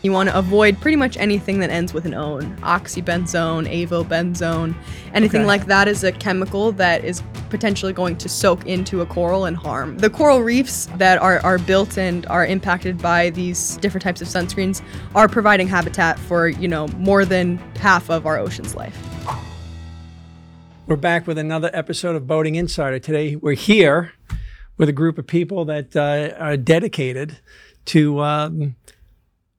You want to avoid pretty much anything that ends with an own. Oxybenzone, avobenzone, anything Okay. like that is a chemical that is potentially going to soak into a coral and harm. The coral reefs that are, are built and are impacted by these different types of sunscreens are providing habitat for, you know, more than half of our ocean's life. We're back with another episode of Boating Insider. Today, we're here with a group of people that uh, are dedicated to um,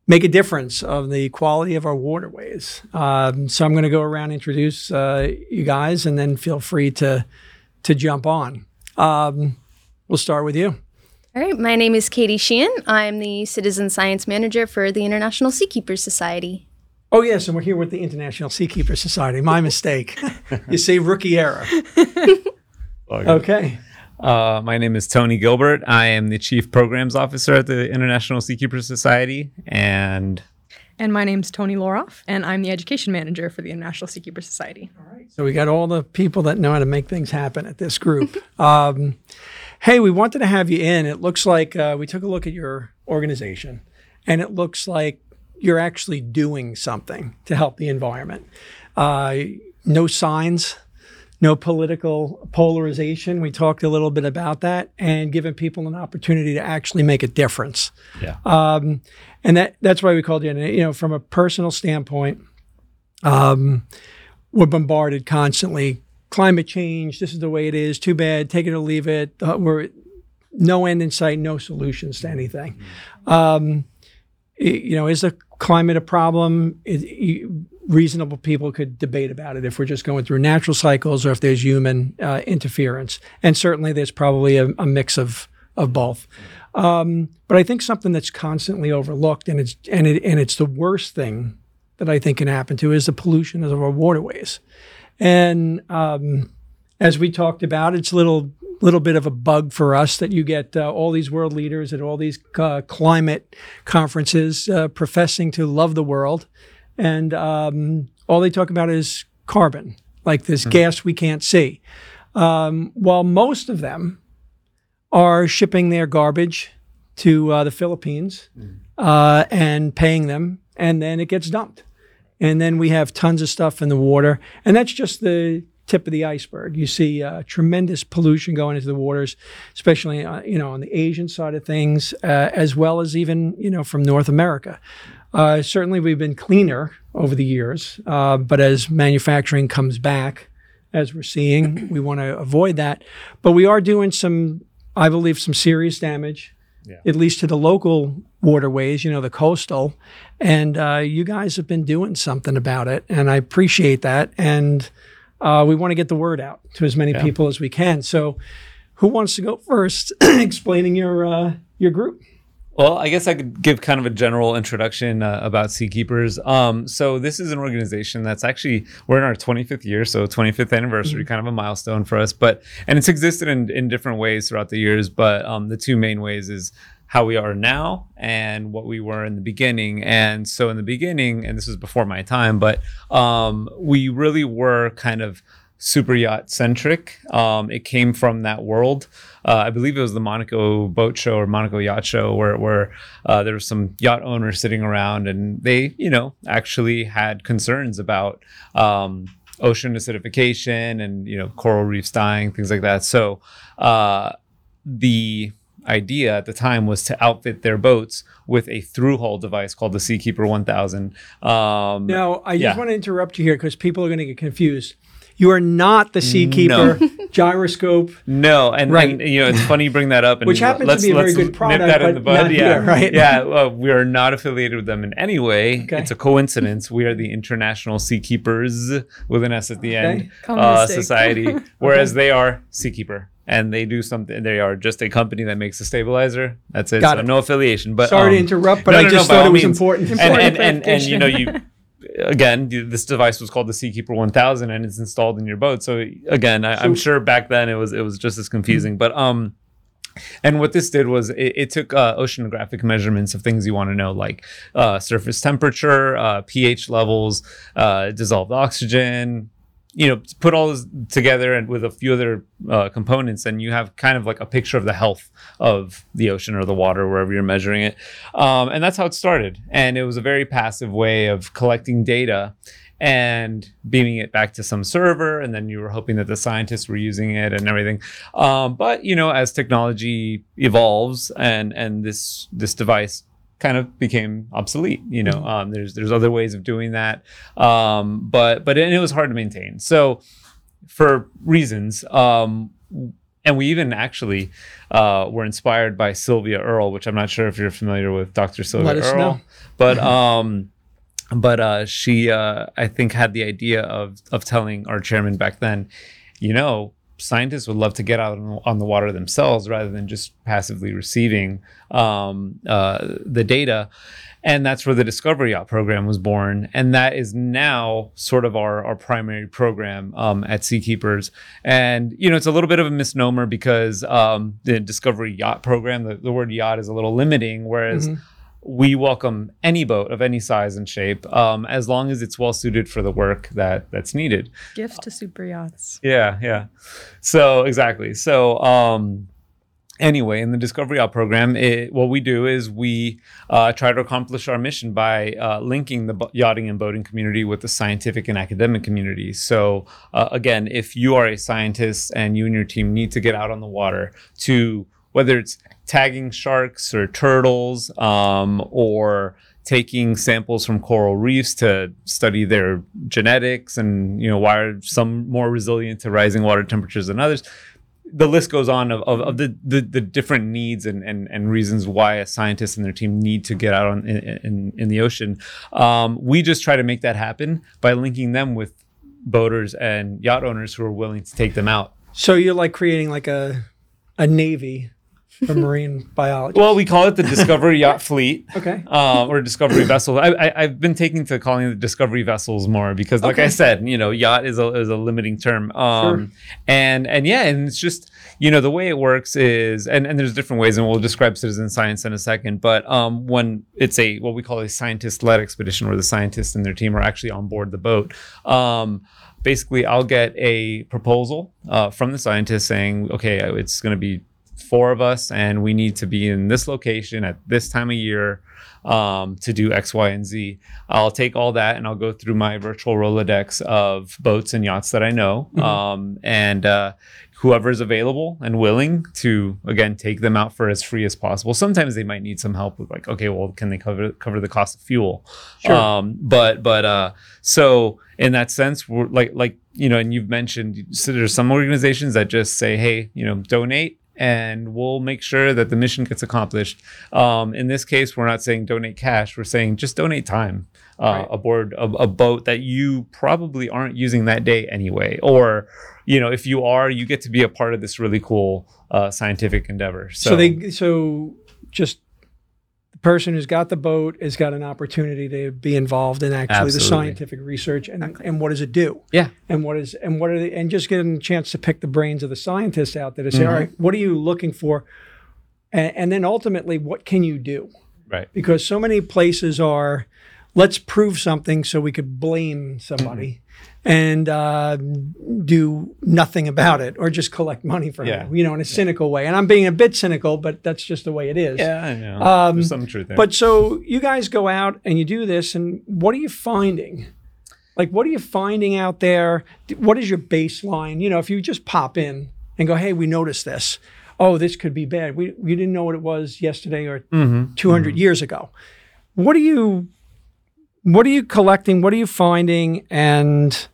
make a difference of the quality of our waterways. Um, so I'm going to go around and introduce uh, you guys, and then feel free to to jump on. Um, we'll start with you. All right, my name is Katie Sheahan. I'm the Citizen Science Manager for the International Seakeepers Society. Oh yes, and we're here with the International Seakeeper Society. My mistake. you say rookie error. Okay. Uh, my name is Tony Gilbert. I am the Chief Programs Officer at the International Seakeeper Society, and And my name's Toni Lohroff, and I'm the Education Manager for the International Seakeeper Society. All right. So we got all the people that know how to make things happen at this group. um, hey, we wanted to have you in. It looks like uh, we took a look at your organization, and it looks like you're actually doing something to help the environment. Uh, no signs, no political polarization. We talked a little bit about that, and giving people an opportunity to actually make a difference. yeah, Um, and that that's why we called you. you know, from a personal standpoint, um, we're bombarded constantly. Climate change. This is the way it is. Too bad. Take it or leave it. Uh, we're no end in sight. No solutions to anything. Um, y- you know, is the climate a problem? Is, you, reasonable people could debate about it if we're just going through natural cycles or if there's human uh, interference. And certainly, there's probably a, a mix of of both. Um, but I think something that's constantly overlooked, and it's and it and it's the worst thing that I think can happen to is the pollution of our waterways. And um, as we talked about, it's a little little bit of a bug for us that you get uh, all these world leaders at all these uh, climate conferences uh, professing to love the world, and um, all they talk about is carbon, like this gas we can't see. Um, while most of them are shipping their garbage to uh, the Philippines uh, and paying them, and then it gets dumped. And then we have tons of stuff in the water, and that's just the tip of the iceberg. You see uh, tremendous pollution going into the waters, especially uh, you know on the Asian side of things, uh, as well as even you know from North America. Uh, certainly, we've been cleaner over the years, uh, but as manufacturing comes back, as we're seeing, we want to avoid that. But we are doing some, I believe, some serious damage, Yeah. at least to the local waterways, you know, the coastal. And uh, you guys have been doing something about it, and I appreciate that. And uh, we want to get the word out to as many people as we can. So, who wants to go first, explaining your uh, your group? Well, I guess I could give kind of a general introduction uh, about Seakeepers. Um, so this is an organization that's actually we're in our 25th year, so 25th anniversary, kind of a milestone for us. But and it's existed in in different ways throughout the years. But um, the two main ways is how we are now and what we were in the beginning. And so in the beginning, and this was before my time, but um, we really were kind of super yacht centric. Um, it came from that world. Uh, I believe it was the Monaco Boat Show or Monaco Yacht Show, where where uh, there were some yacht owners sitting around, and they, you know, actually had concerns about um, ocean acidification and you know coral reefs dying, things like that. So uh, the idea at the time was to outfit their boats with a through hull device called the Seakeeper 1000. Um, Now, I just Yeah. want to interrupt you here because people are going to get confused. You are not the seakeeper gyroscope. No, and, Right. and you know it's funny you bring that up, and Which happens to let's, be a very let's good nip that in the bud. yeah, here, right? Yeah, well, we are not affiliated with them in any way. Okay. It's a coincidence. We are the International Seakeepers with an S at the end Okay. Common uh, society, whereas they are Seakeeper. And they do something. They are just a company that makes a stabilizer. That's it. Got so it. no affiliation. But Sorry to um, interrupt, but no, I no, no, just by thought it was means. important. and Important and, and, and you know you again this device was called the Seakeeper 1000 and it's installed in your boat. So again, I, I'm sure back then it was it was just as confusing. But um, and what this did was it, it took uh, oceanographic measurements of things you want to know, like uh, surface temperature, uh, pH levels, uh, dissolved oxygen, you know put all this together and with a few other uh, components and you have kind of like a picture of the health of the ocean or the water wherever you're measuring it. Um, and that's how it started. And it was a very passive way of collecting data and beaming it back to some server and then you were hoping that the scientists were using it and everything. Um, but you know as technology evolves and and this this device kind of became obsolete. You know, um, there's there's other ways of doing that, um, but but and it was hard to maintain. So for reasons, um, and we even actually uh, were inspired by Sylvia Earle, which I'm not sure if you're familiar with Dr. Sylvia Let Earle, but um, but uh, she uh, I think had the idea of of telling our chairman back then, you know, scientists would love to get out on, the water themselves rather than just passively receiving um, uh, the data. And that's where the Discovery Yacht program was born. And that is now sort of our, our primary program um, at Seakeepers. And, you know, it's a little bit of a misnomer because um, the Discovery Yacht program, the, the word yacht is a little limiting, whereas we welcome any boat of any size and shape um, as long as it's well suited for the work that that's needed. Gift to super yachts. Yeah, yeah. So exactly. So um anyway, in the Discovery Yacht program, it, what we do is we uh, try to accomplish our mission by uh, linking the yachting and boating community with the scientific and academic community. So uh, again, if you are a scientist and you and your team need to get out on the water to whether it's tagging sharks or turtles um, or taking samples from coral reefs to study their genetics and you know why are some more resilient to rising water temperatures than others the list goes on of, of, of the, the, the different needs and, and, and reasons why a scientist and their team need to get out on, in, in, in the ocean. Um, we just try to make that happen by linking them with boaters and yacht owners who are willing to take them out. So you're like creating like a a navy for marine biology. Well, we call it the Discovery Yacht Fleet. Okay. uh, or discovery vessels. I, I, I've been taking to calling it discovery vessels more because, like I said, you know, yacht is a, is a limiting term. Um, Sure. And and yeah, and it's just you know the way it works is, and and there's different ways, and we'll describe citizen science in a second. But um, when it's a what we call a scientist-led expedition, where the scientists and their team are actually on board the boat. Um, basically, I'll get a proposal uh, from the scientist saying, okay, it's going to be four of us and we need to be in this location at this time of year um, to do X, Y, and Z. I'll take all that and I'll go through my virtual Rolodex of boats and yachts that I know. Um, and uh, whoever's available and willing to, again, take them out for as free as possible. Sometimes they might need some help with, like, okay, well, can they cover cover the cost of fuel? Sure. Um, but, but, uh, so in that sense, we're like, like, you know, and you've mentioned, so there's some organizations that just say, hey, you know, donate and we'll make sure that the mission gets accomplished. Um, in this case, we're not saying donate cash. We're saying just donate time uh, Right. aboard a, a boat that you probably aren't using that day anyway. Or, you know, if you are, you get to be a part of this really cool uh, scientific endeavor. So, So they so just person who's got the boat has got an opportunity to be involved in actually the scientific research and, and what does it do? yeah, And what is and what are they and just getting a chance to pick the brains of the scientists out there to say, Mhm. all right, what are you looking for? And, and then ultimately, what can you do? right. Because so many places are, let's prove something so we could blame somebody Mm-hmm. And uh, do nothing about it or just collect money from Yeah. you know, in a cynical way. And I'm being a bit cynical, but that's just the way it is. Yeah, I know. Um, There's some truth there. But so you guys go out and you do this, and what are you finding? Like, what are you finding out there? What is your baseline? You know, if you just pop in and go, hey, we noticed this. Oh, this could be bad. We, we didn't know what it was yesterday or Mhm. 200 years ago. What are you what are you collecting? What are you finding? And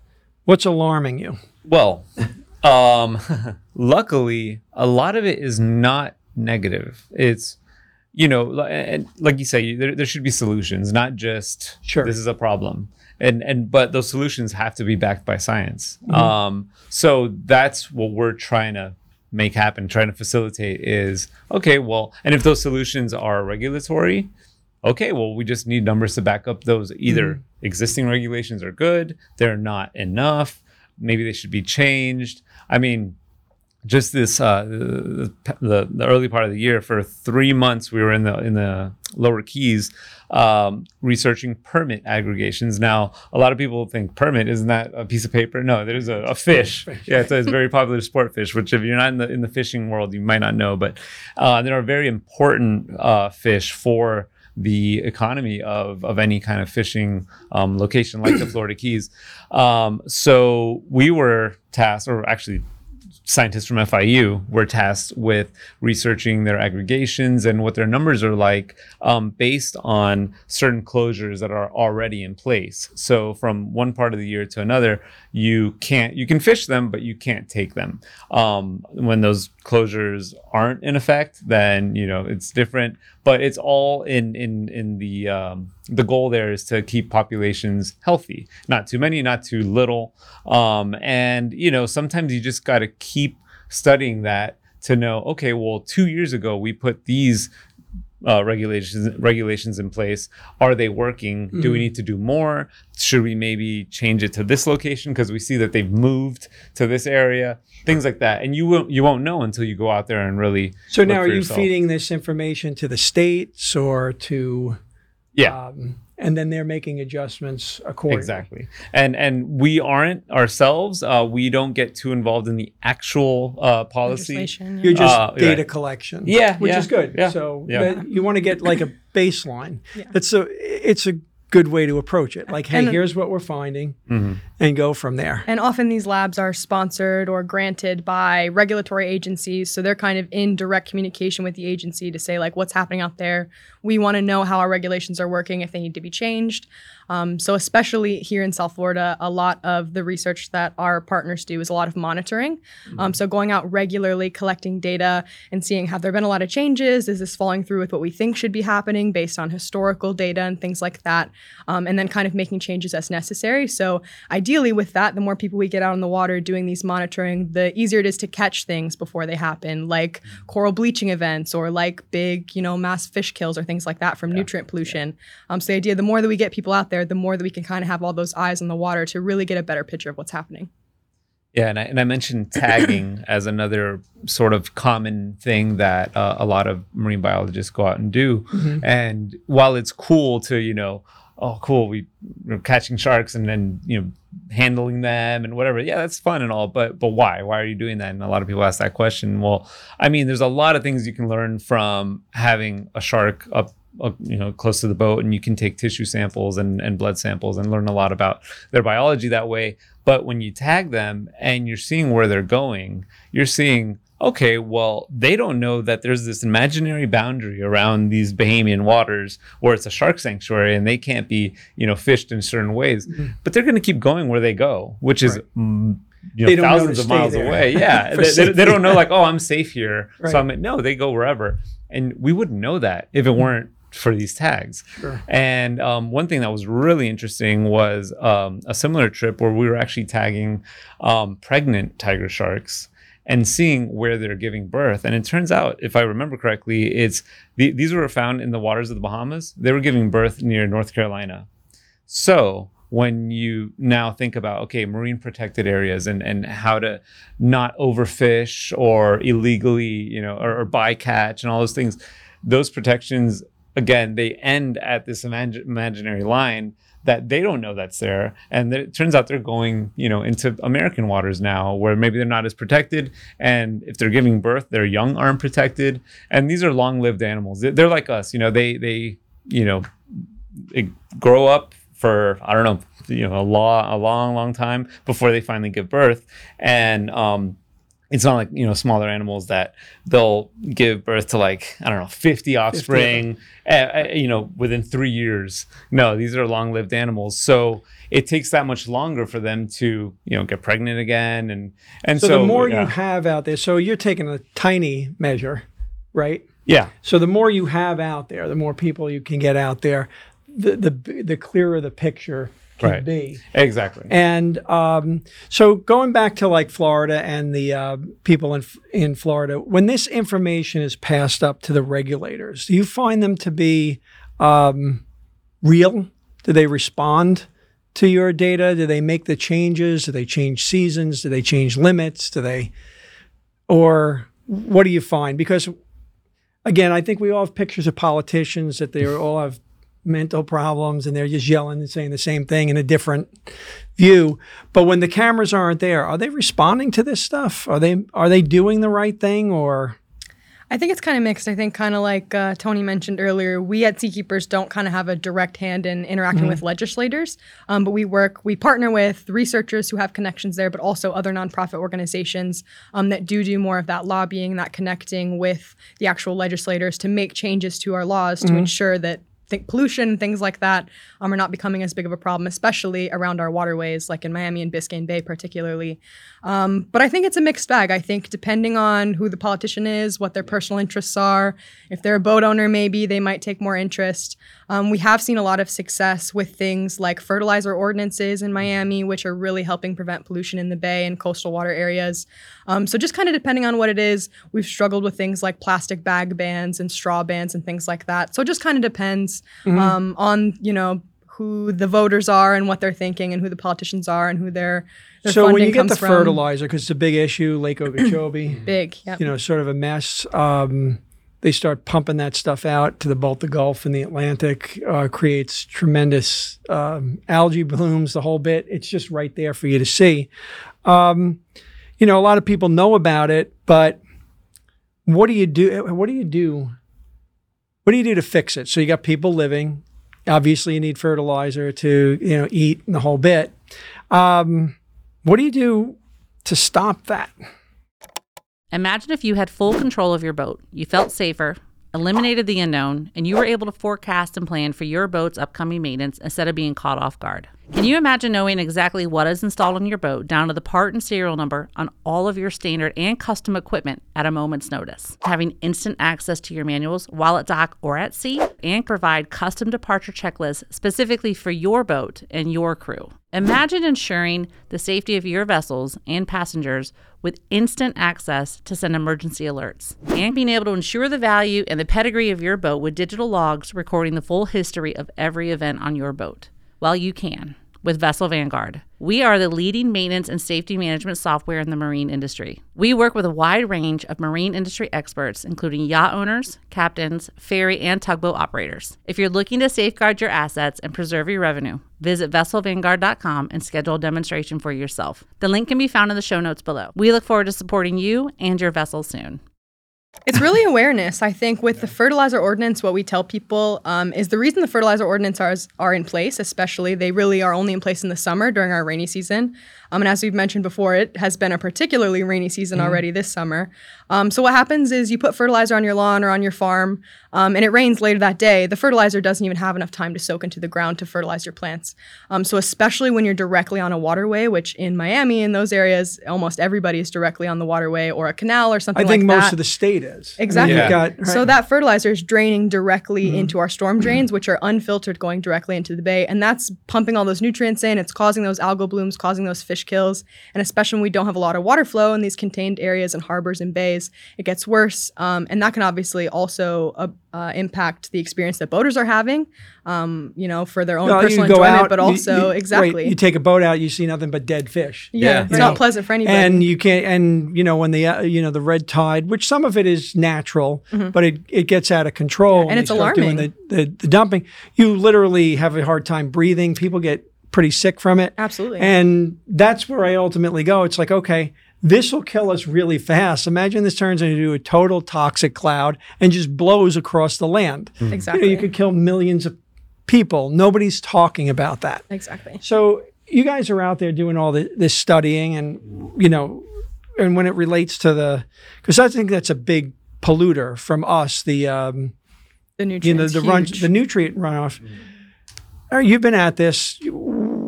what's alarming you? Well, um, luckily, a lot of it is not negative. It's, you know, and like you say, there, there should be solutions, not just Sure. this is a problem. And and but those solutions have to be backed by science. Um, so that's what we're trying to make happen, trying to facilitate is okay. Well, and if those solutions are regulatory, okay, well, we just need numbers to back up those. Either existing regulations are good, they're not enough, maybe they should be changed. I mean, just this uh, the, the the early part of the year for three months we were in the in the lower keys um, researching permit aggregations. Now a lot of people think permit isn't that a piece of paper? No there's a, a fish. yeah it's a, it's a very popular sport fish which if you're not in the in the fishing world you might not know but uh, they're very important uh, fish for the economy of, of any kind of fishing um, location like the Florida Keys. Um, so we were tasked, or actually scientists from FIU were tasked with researching their aggregations and what their numbers are like um, based on certain closures that are already in place. So from one part of the year to another, you can't you can fish them, but you can't take them. Um, when those closures aren't in effect, then you know it's different. But it's all in in in the um, the goal there is to keep populations healthy, not too many, not too little. Um, and you know sometimes you just got to keep studying that to know. Okay, well, two years ago we put these uh, regulations regulations in place? Are they working? Mm-hmm. Do we need to do more? Should we maybe change it to this location because we see that they've moved to this area? Things like that, and you won't you won't know until you go out there and really. So now, are you yourself. feeding this information to the states or to? Yeah. Um, and then they're making adjustments accordingly. Exactly, and and we aren't ourselves. Uh, we don't get too involved in the actual uh, policy. Yeah. You're just uh, data right. collection. Yeah, which yeah, is good. Yeah, so yeah. you want to get like a baseline. yeah. That's a it's a good way to approach it. Like, hey, and, here's what we're finding, mm-hmm. and go from there. And often these labs are sponsored or granted by regulatory agencies, so they're kind of in direct communication with the agency to say like, what's happening out there. We want to know how our regulations are working, if they need to be changed. Um, so, especially here in South Florida, a lot of the research that our partners do is a lot of monitoring. Mm-hmm. Um, so, going out regularly, collecting data, and seeing have there been a lot of changes? Is this falling through with what we think should be happening based on historical data and things like that? Um, and then kind of making changes as necessary. So, ideally, with that, the more people we get out on the water doing these monitoring, the easier it is to catch things before they happen, like mm-hmm. coral bleaching events or like big, you know, mass fish kills or things like that from yeah. nutrient pollution. Yeah. Um, so, the idea the more that we get people out there, there, the more that we can kind of have all those eyes on the water to really get a better picture of what's happening. Yeah, and I, and I mentioned tagging as another sort of common thing that uh, a lot of marine biologists go out and do. Mm-hmm. And while it's cool to, you know, oh, cool, we, are catching sharks and then, you know, handling them and whatever. Yeah, that's fun and all, but but why? Why are you doing that? And a lot of people ask that question. Well, I mean, there's a lot of things you can learn from having a shark up you know close to the boat and you can take tissue samples and, and blood samples and learn a lot about their biology that way but when you tag them and you're seeing where they're going you're seeing okay well they don't know that there's this imaginary boundary around these bahamian waters where it's a shark sanctuary and they can't be you know fished in certain ways mm-hmm. but they're going to keep going where they go which is right. mm, you know, thousands of miles there. away. Yeah, they, they, they, don't know like, oh, I'm safe here. Right. So I'm no, they go wherever, and we wouldn't know that if it weren't for these tags. Sure. And um, one thing that was really interesting was um, a similar trip where we were actually tagging um, pregnant tiger sharks and seeing where they're giving birth. And it turns out, if I remember correctly, it's the, these were found in the waters of the Bahamas. They were giving birth near North Carolina. So when you now think about okay marine protected areas and and how to not overfish or illegally you know or, or bycatch and all those things those protections again, they end at this imag- imaginary line that they don't know that's there. And it turns out they're going, you know, into American waters now where maybe they're not as protected. And if they're giving birth, their young aren't protected. And these are long lived animals. They're like us, you know, they, they, you know, grow up for, I don't know, you know, a, law, a long, long time before they finally give birth. And, um, it's not like you know smaller animals that they'll give birth to like I don't know 50 offspring 50 uh, you know within 3 years. No these are long-lived animals. So it takes that much longer for them to you know get pregnant again and and so, so the more yeah. you have out there so you're taking a tiny measure right? Yeah. So the more you have out there the more people you can get out there the the, the clearer the picture can right. be. Exactly. And um, so going back to like Florida and the uh, people in in Florida, when this information is passed up to the regulators, do you find them to be um, real? Do they respond to your data? Do they make the changes? Do they change seasons? Do they change limits? Do they or what do you find? Because again, I think we all have pictures of politicians that they all have mental problems and they're just yelling and saying the same thing in a different view. But when the cameras aren't there, are they responding to this stuff? Are they are they doing the right thing or I think it's kind of mixed. I think, kind of like uh, Tony mentioned earlier, we at Seakeepers don't kind of have a direct hand in interacting Mm-hmm. with legislators, um, but we work, we partner with researchers who have connections there, but also other nonprofit organizations um, that do do more of that lobbying, that connecting with the actual legislators to make changes to our laws Mm-hmm. to ensure that think pollution and things like that um, are not becoming as big of a problem, especially around our waterways, like in Miami and Biscayne Bay, particularly. Um, but I think it's a mixed bag. I think depending on who the politician is, what their personal interests are, if they're a boat owner, maybe they might take more interest. Um, we have seen a lot of success with things like fertilizer ordinances in Miami, which are really helping prevent pollution in the bay and coastal water areas. Um, so just kind of depending on what it is, we've struggled with things like plastic bag bans and straw bans and things like that. So it just kind of depends um, on you know who the voters are and what they're thinking and who the politicians are and who their their so when you get the from. fertilizer because it's a big issue, Lake Okeechobee, big, yeah. you know, sort of a mess. Um, they start pumping that stuff out to the Baltic Gulf and the Atlantic, uh, creates tremendous um, algae blooms, the whole bit. It's just right there for you to see. Um, you know, a lot of people know about it, but what do you do? What do you do? What do you do to fix it? So you got people living. Obviously, you need fertilizer to you know eat and the whole bit. Um, what do you do to stop that? Imagine if you had full control of your boat. You felt safer, eliminated the unknown, and you were able to forecast and plan for your boat's upcoming maintenance instead of being caught off guard. Can you imagine knowing exactly what is installed on your boat down to the part and serial number on all of your standard and custom equipment at a moment's notice? Having instant access to your manuals while at dock or at sea and provide custom departure checklists specifically for your boat and your crew. Imagine ensuring the safety of your vessels and passengers with instant access to send emergency alerts and being able to ensure the value and the pedigree of your boat with digital logs recording the full history of every event on your boat. Well, you can with Vessel Vanguard. We are the leading maintenance and safety management software in the marine industry. We work with a wide range of marine industry experts, including yacht owners, captains, ferry, and tugboat operators. If you're looking to safeguard your assets and preserve your revenue, visit vesselvanguard.com and schedule a demonstration for yourself. The link can be found in the show notes below. We look forward to supporting you and your vessel soon. It's really awareness. I think with the fertilizer ordinance, what we tell people um, is the reason the fertilizer ordinance are, are in place, especially they really are only in place in the summer during our rainy season. Um, and as we've mentioned before, it has been a particularly rainy season already this summer. Um, so what happens is you put fertilizer on your lawn or on your farm, um, and it rains later that day. The fertilizer doesn't even have enough time to soak into the ground to fertilize your plants. Um, so especially when you're directly on a waterway, which in Miami in those areas, almost everybody is directly on the waterway or a canal or something like that. I think like most that. of the state is. I mean, Exactly. Yeah. got- So that fertilizer is draining directly into our storm drains, which are unfiltered going directly into the bay. And that's pumping all those nutrients in. It's causing those algal blooms, causing those fish kills. And especially when we don't have a lot of water flow in these contained areas and harbors and bays, it gets worse. Um, and that can obviously also uh, uh, impact the experience that boaters are having, um, you know, for their own Well, personal enjoyment, out, but also, you- right, exactly. you take a boat out, you see nothing but dead fish. yeah, Yeah. it's You not pleasant for anybody. And you can't, and you know, when the uh, you know the red tide, which some of it is natural, but it, it gets out of control, Mm-hmm. and they it's start doing alarming. The, the the dumping. You literally have a hard time breathing. People get pretty sick from it. Absolutely. And that's where I ultimately go. It's like, okay, this will kill us really fast. Imagine this turns into a total toxic cloud and just blows across the land. You know, exactly. you could kill millions of people. Nobody's talking about that. exactly. So you guys are out there doing all the, this studying, and you know, and when it relates to the, because I think that's a big polluter from us. The um, The you know the run, the nutrient runoff. All right, you've been at this.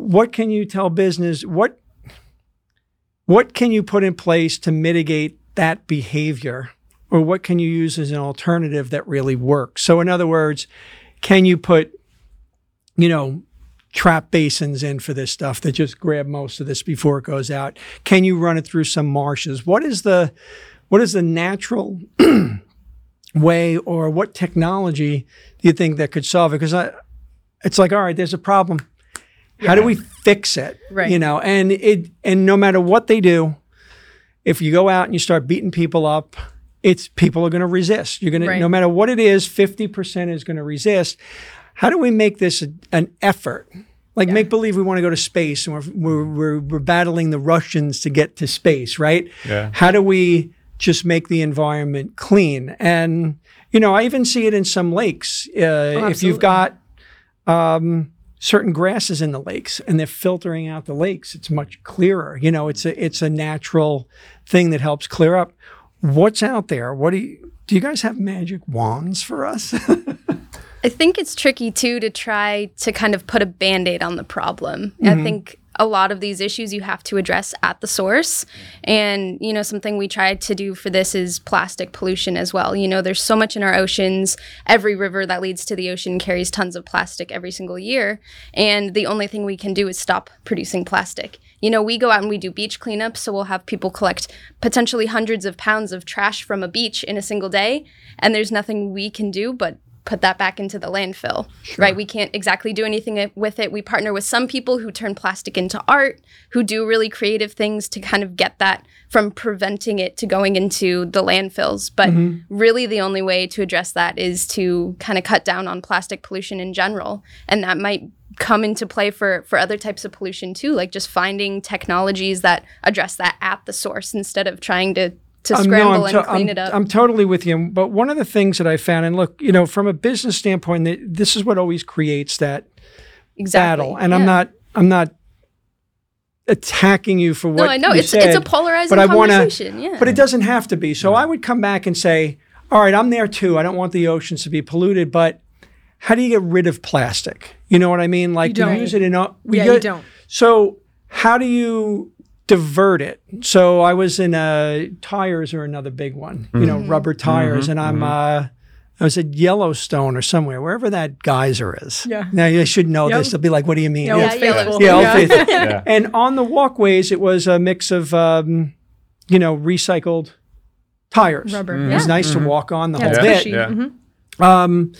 What can you tell business? What what can you put in place to mitigate that behavior, or what can you use as an alternative that really works? So, in other words, can you put you know trap basins in for this stuff that just grab most of this before it goes out? Can you run it through some marshes? What is the what is the natural way or what technology do you think that could solve it? Because I, it's like, all right, there's a problem. How do we fix it? Right. You know, and it and no matter what they do, if you go out and you start beating people up, it's people are going to resist. You're going Right. to, no matter what it is, 50% is going to resist. How do we make this a, an effort? Like make believe we want to go to space and we're, we're, we're, we're battling the Russians to get to space, right? Yeah. How do we just make the environment clean? And, you know, I even see it in some lakes. Uh, if you've got um, certain grasses in the lakes and they're filtering out the lakes, it's much clearer. You know, it's a, it's a natural thing that helps clear up. What's out there? What do you, do you guys have magic wands for us? I think it's tricky too to try to kind of put a band aid on the problem. I mm-hmm. think a lot of these issues you have to address at the source. And, you know, something we tried to do for this is plastic pollution as well. You know, there's so much in our oceans. Every river that leads to the ocean carries tons of plastic every single year. And the only thing we can do is stop producing plastic. You know, we go out and we do beach cleanups, so we'll have people collect potentially hundreds of pounds of trash from a beach in a single day. And there's nothing we can do but put that back into the landfill, right? We can't exactly do anything with it. We partner with some people who turn plastic into art, who do really creative things to kind of get that from preventing it to going into the landfills. But mm-hmm. really, the only way to address that is to kind of cut down on plastic pollution in general. And that might come into play for for other types of pollution too like just finding technologies that address that at the source instead of trying to to Um, no, scramble I'm and to- clean I'm- it up I'm totally with you. But one of the things that I found, and look, you know, from a business standpoint, th- this is what always creates that exactly battle. And Yeah. I'm not, I'm not attacking you for what no i know you it's it's a said, polarizing but I wanna- conversation yeah But it doesn't have to be. So I would come back and say, all right, I'm there too. I don't want the oceans to be polluted, but how do you get rid of plastic? You know what I mean? Like You don't. use it in a, we yeah, get- you don't. So how do you divert it? So I was in uh, tires or another big one. You know, rubber tires, and I'm uh, I was at Yellowstone or somewhere, wherever that geyser is. Yeah. Now you should know Yep. this. They'll be like, "What do you mean?" Yeah, Yeah, yeah, Yeah, Yeah. Yeah. And on the walkways, it was a mix of, um, you know, recycled tires. Rubber. It was Yeah. nice to walk on the Yeah, whole it's bit. cushy. Yeah. Mhm. Um,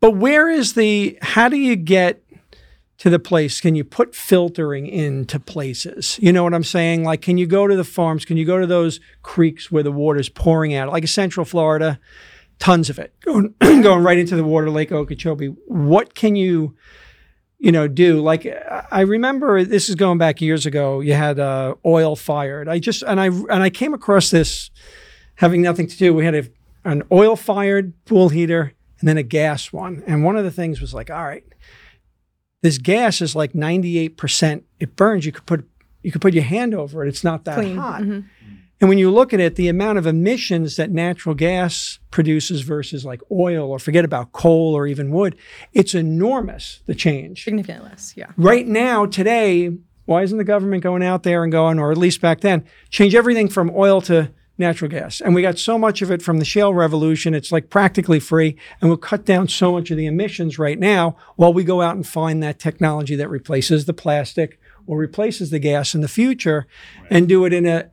but where is the? How do you get to the place? Can you put filtering into places? You know what I'm saying? Like, can you go to the farms? Can you go to those creeks where the water's pouring out, like Central Florida? Tons of it going going right into the water, Lake Okeechobee. What can you? you know, do. Like I- I remember this is going back years ago. You had uh, oil fired. I just and I and I came across this having nothing to do. We had a, an oil fired pool heater and then a gas one. And one of the things was like, all right, this gas is like ninety eight percent. It burns. You could put you could put your hand over it. It's not that Clean. hot. Mhm. And when you look at it, the amount of emissions that natural gas produces versus like oil or forget about coal or even wood, it's enormous, the change. Significantly less. Yeah. Right now, today, why isn't the government going out there and going, or at least back then, change everything from oil to natural gas? And we got so much of it from the shale revolution, it's like practically free. And we'll cut down so much of the emissions right now while we go out and find that technology that replaces the plastic or replaces the gas in the future and do it in a,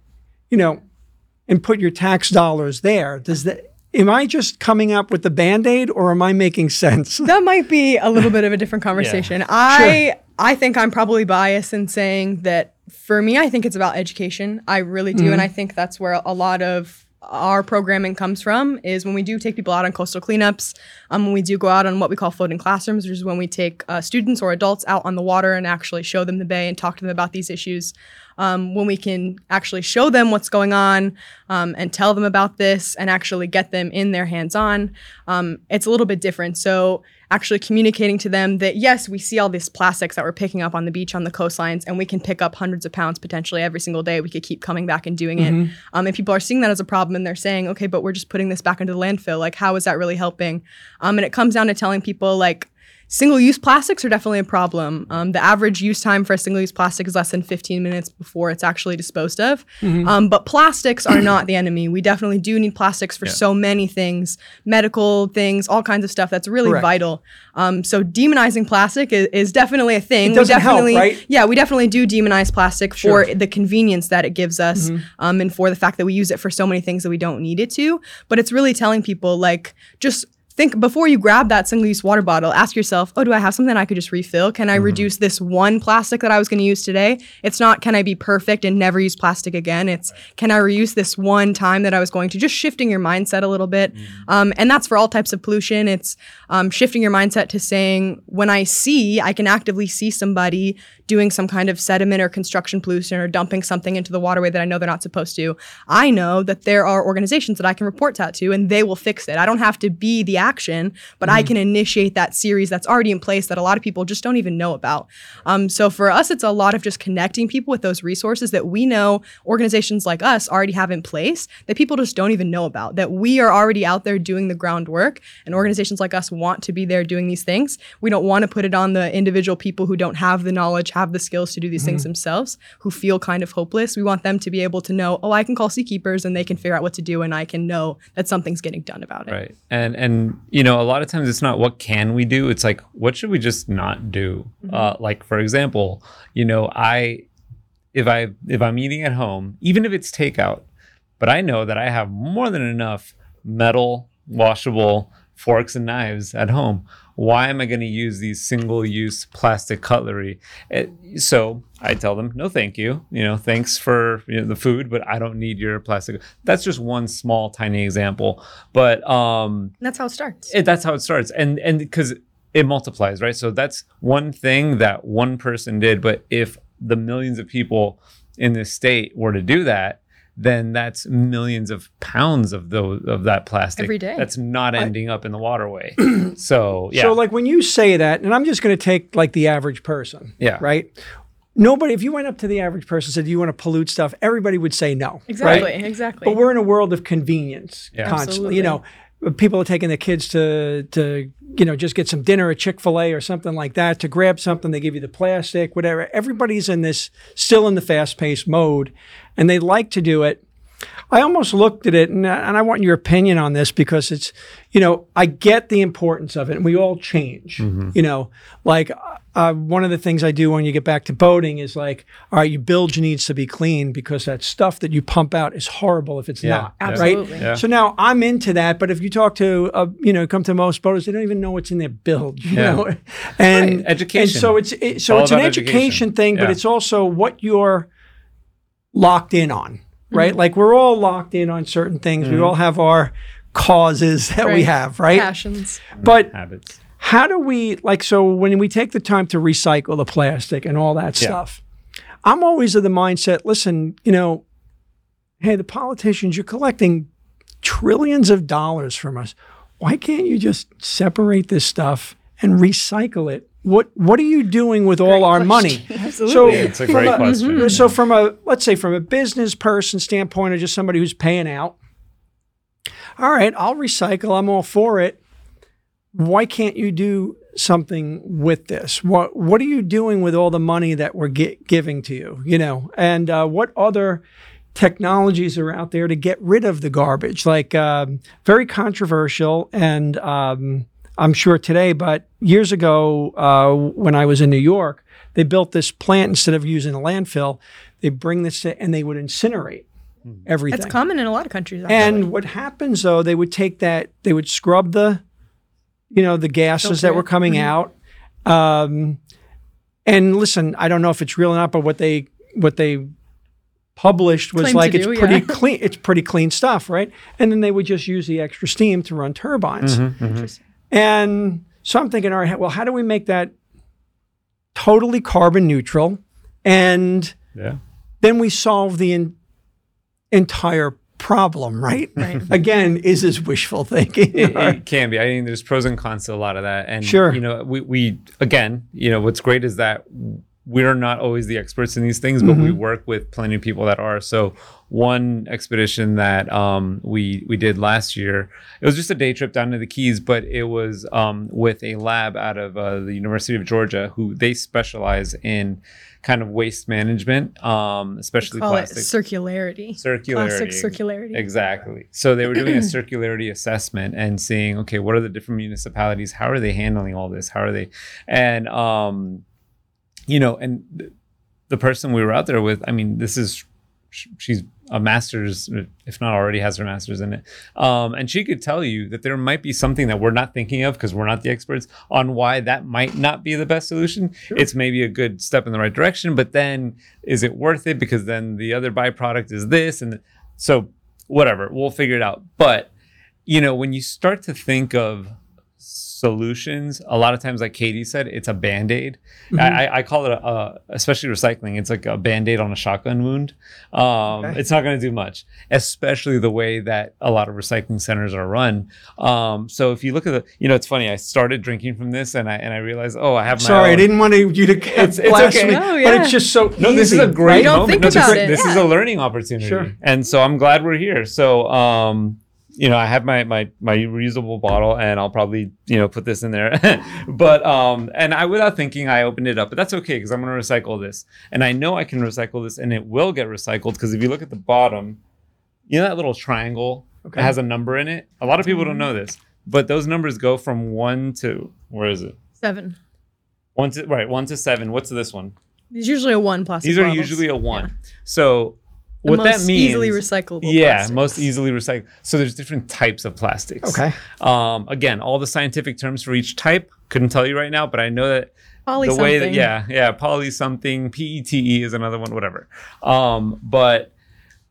you know, and put your tax dollars there. Does that, am I just coming up with the band aid or am I making sense? That might be a little bit of a different conversation. I I think I'm probably biased in saying that for me, I think it's about education. I really do, and I think that's where a lot of our programming comes from is when we do take people out on coastal cleanups um, when we do go out on what we call floating classrooms which is when we take uh, students or adults out on the water and actually show them the bay and talk to them about these issues. Um, when we can actually show them what's going on um, and tell them about this and actually get them in their hands on um, it's a little bit different. So actually communicating to them that yes we see all these plastics that we're picking up on the beach on the coastlines and we can pick up hundreds of pounds potentially every single day. We could keep coming back and doing it. Um, and people are seeing that as a problem and they're saying okay but we're just putting this back into the landfill like how is that really helping? Um, and it comes down to telling people like Single-use plastics are definitely a problem. Um, the average use time for a single-use plastic is less than 15 minutes before it's actually disposed of. Um, but plastics are not the enemy. We definitely do need plastics for so many things, medical things, all kinds of stuff that's really Correct. vital. Um, so demonizing plastic is, is definitely a thing. It doesn't we help, definitely, right? Yeah, we definitely do demonize plastic Sure. for the convenience that it gives us, um, and for the fact that we use it for so many things that we don't need it to. But it's really telling people like just think before you grab that single use water bottle, ask yourself, oh, do I have something I could just refill? Can I reduce this one plastic that I was going to use today? It's not, can I be perfect and never use plastic again? It's, can I reuse this one time that I was going to? Just shifting your mindset a little bit. Um, and that's for all types of pollution. It's um, shifting your mindset to saying, when I see, I can actively see somebody doing some kind of sediment or construction pollution or dumping something into the waterway that I know they're not supposed to. I know that there are organizations that I can report that to and they will fix it. I don't have to be the action, but I can initiate that series that's already in place that a lot of people just don't even know about. Um, so for us, it's a lot of just connecting people with those resources that we know organizations like us already have in place that people just don't even know about, that we are already out there doing the groundwork and organizations like us want to be there doing these things. We don't want to put it on the individual people who don't have the knowledge, have the skills to do these things themselves, who feel kind of hopeless. We want them to be able to know, oh, I can call Seakeepers and they can figure out what to do and I can know that something's getting done about it. Right. And and you know, a lot of times it's not what can we do, it's like what should we just not do? Uh like for example, you know, I if I if I'm eating at home, even if it's takeout, but I know that I have more than enough metal washable forks and knives at home. Why am I going to use these single-use plastic cutlery? Eh, so I tell them, no, thank you. You know, thanks for you know, the food, but I don't need your plastic. That's just one small, tiny example. But um, that's how it starts. it, that's how it starts and and because it multiplies right so that's one thing that one person did but if the millions of people in this state were to do that then that's millions of pounds of those of that plastic Every day. that's not ending up in the waterway so yeah So, like when you say that, and I'm just going to take like the average person, Yeah. right? Nobody, if you went up to the average person and said, "Do you want to pollute stuff?" Everybody would say no, Exactly. Right? Exactly. But we're in a world of convenience Yeah. constantly. You know, people are taking their kids to to you know just get some dinner at Chick Fil A or something like that. To grab something, they give you the plastic, whatever. Everybody's in this still in the fast paced mode, and they like to do it. I almost looked at it, and, I- and I want your opinion on this because it's, you know, I get the importance of it, and we all change. Mm-hmm. You know, like uh, one of the things I do when you get back to boating is like, all right, your bilge needs to be clean because that stuff that you pump out is horrible if it's Yeah, not. Absolutely. Right. Yeah. So now I'm into that, but if you talk to, uh, you know, come to most boaters, they don't even know what's in their bilge. You Yeah. know, and Right, education. And so it's it, so all it's an education, education. thing, but it's also what you're locked in on, Mm-hmm. right? Like we're all locked in on certain things. We all have our causes that we have, right? Passions. But habits how do we like so when we take the time to recycle the plastic and all that Yeah. stuff? I'm always of the mindset, listen, you know, hey, the politicians, you're collecting trillions of dollars from us. Why can't you just separate this stuff and recycle it? What what are you doing with all our money? Absolutely. So it's a from great question mm-hmm. So from a let's say from a business person standpoint or just somebody who's paying out, all right, I'll recycle. I'm all for it. Why can't you do something with this? What What are you doing with all the money that we're gi- giving to you? You know, and uh, what other technologies are out there to get rid of the garbage? Like um, very controversial, and um, I'm sure today, but years ago uh, when I was in New York, they built this plant instead of using a landfill. They bring this to, and they would incinerate everything. That's common in a lot of countries. actually. And what happens though, they would take that, they would scrub the, you know, the gases that Filter were it. coming mm-hmm. out. Um, and listen, I don't know if it's real or not, but what they what they published was Claim like it's do, pretty yeah. clean. It's pretty clean stuff, right? And then they would just use the extra steam to run turbines. Mm-hmm, mm-hmm. Interesting. And so I'm thinking, all right, well, how do we make that totally carbon neutral? And yeah then we solve the en- entire problem, right? Right. Again, is this wishful thinking? it, it can be. I mean, there's pros and cons to a lot of that. And Sure. you know, we we again, you know, what's great is that we're not always the experts in these things, but Mm-hmm. we work with plenty of people that are. So one expedition that um, we we did last year, it was just a day trip down to the Keys, but it was um, with a lab out of uh, the University of Georgia, who they specialize in kind of waste management, um, especially Call it circularity. circularity. Plastic circularity. Exactly. So they were doing a circularity assessment and seeing, okay, what are the different municipalities? How are they handling all this? How are they? And um, you know, and the person we were out there with, I mean, this is she's a master's, if not already has her master's in it. Um, and she could tell you that there might be something that we're not thinking of because we're not the experts on why that might not be the best solution. It's maybe a good step in the right direction, but then is it worth it? Because then the other byproduct is this. And so, whatever, we'll figure it out. But, you know, when you start to think of solutions a lot of times like katie said it's a band-aid I, I call it a, a especially recycling it's like a band-aid on a shotgun wound um, Okay. it's not going to do much especially the way that a lot of recycling centers are run um, so if you look at the you know it's funny i started drinking from this and i and i realized oh i have my Sorry, I didn't want you to It's- it's okay. me, No, but it's just so no, this is a great right? don't moment. think No, this about is, it. This is a learning opportunity, Sure. and so I'm glad we're here. So, um, you know, I have my my my reusable bottle, and I'll probably you know put this in there. but um, and I without thinking, I opened it up, but that's okay because I'm going to recycle this, and I know I can recycle this, and it will get recycled because if you look at the bottom, you know that little triangle Okay. that has a number in it. A lot of people don't know this, but those numbers go from one to where is it? Seven. One to right, one to seven. What's this one? It's usually a one plastic. These are bottles. usually a one. Yeah. So The what most that means easily recyclable. Yeah, plastics. most easily recycled. So there's different types of plastics. Okay. Um, again, all the scientific terms for each type couldn't tell you right now, but I know that Poly the way that something. yeah, yeah, poly something, PETE is another one, whatever. Um, but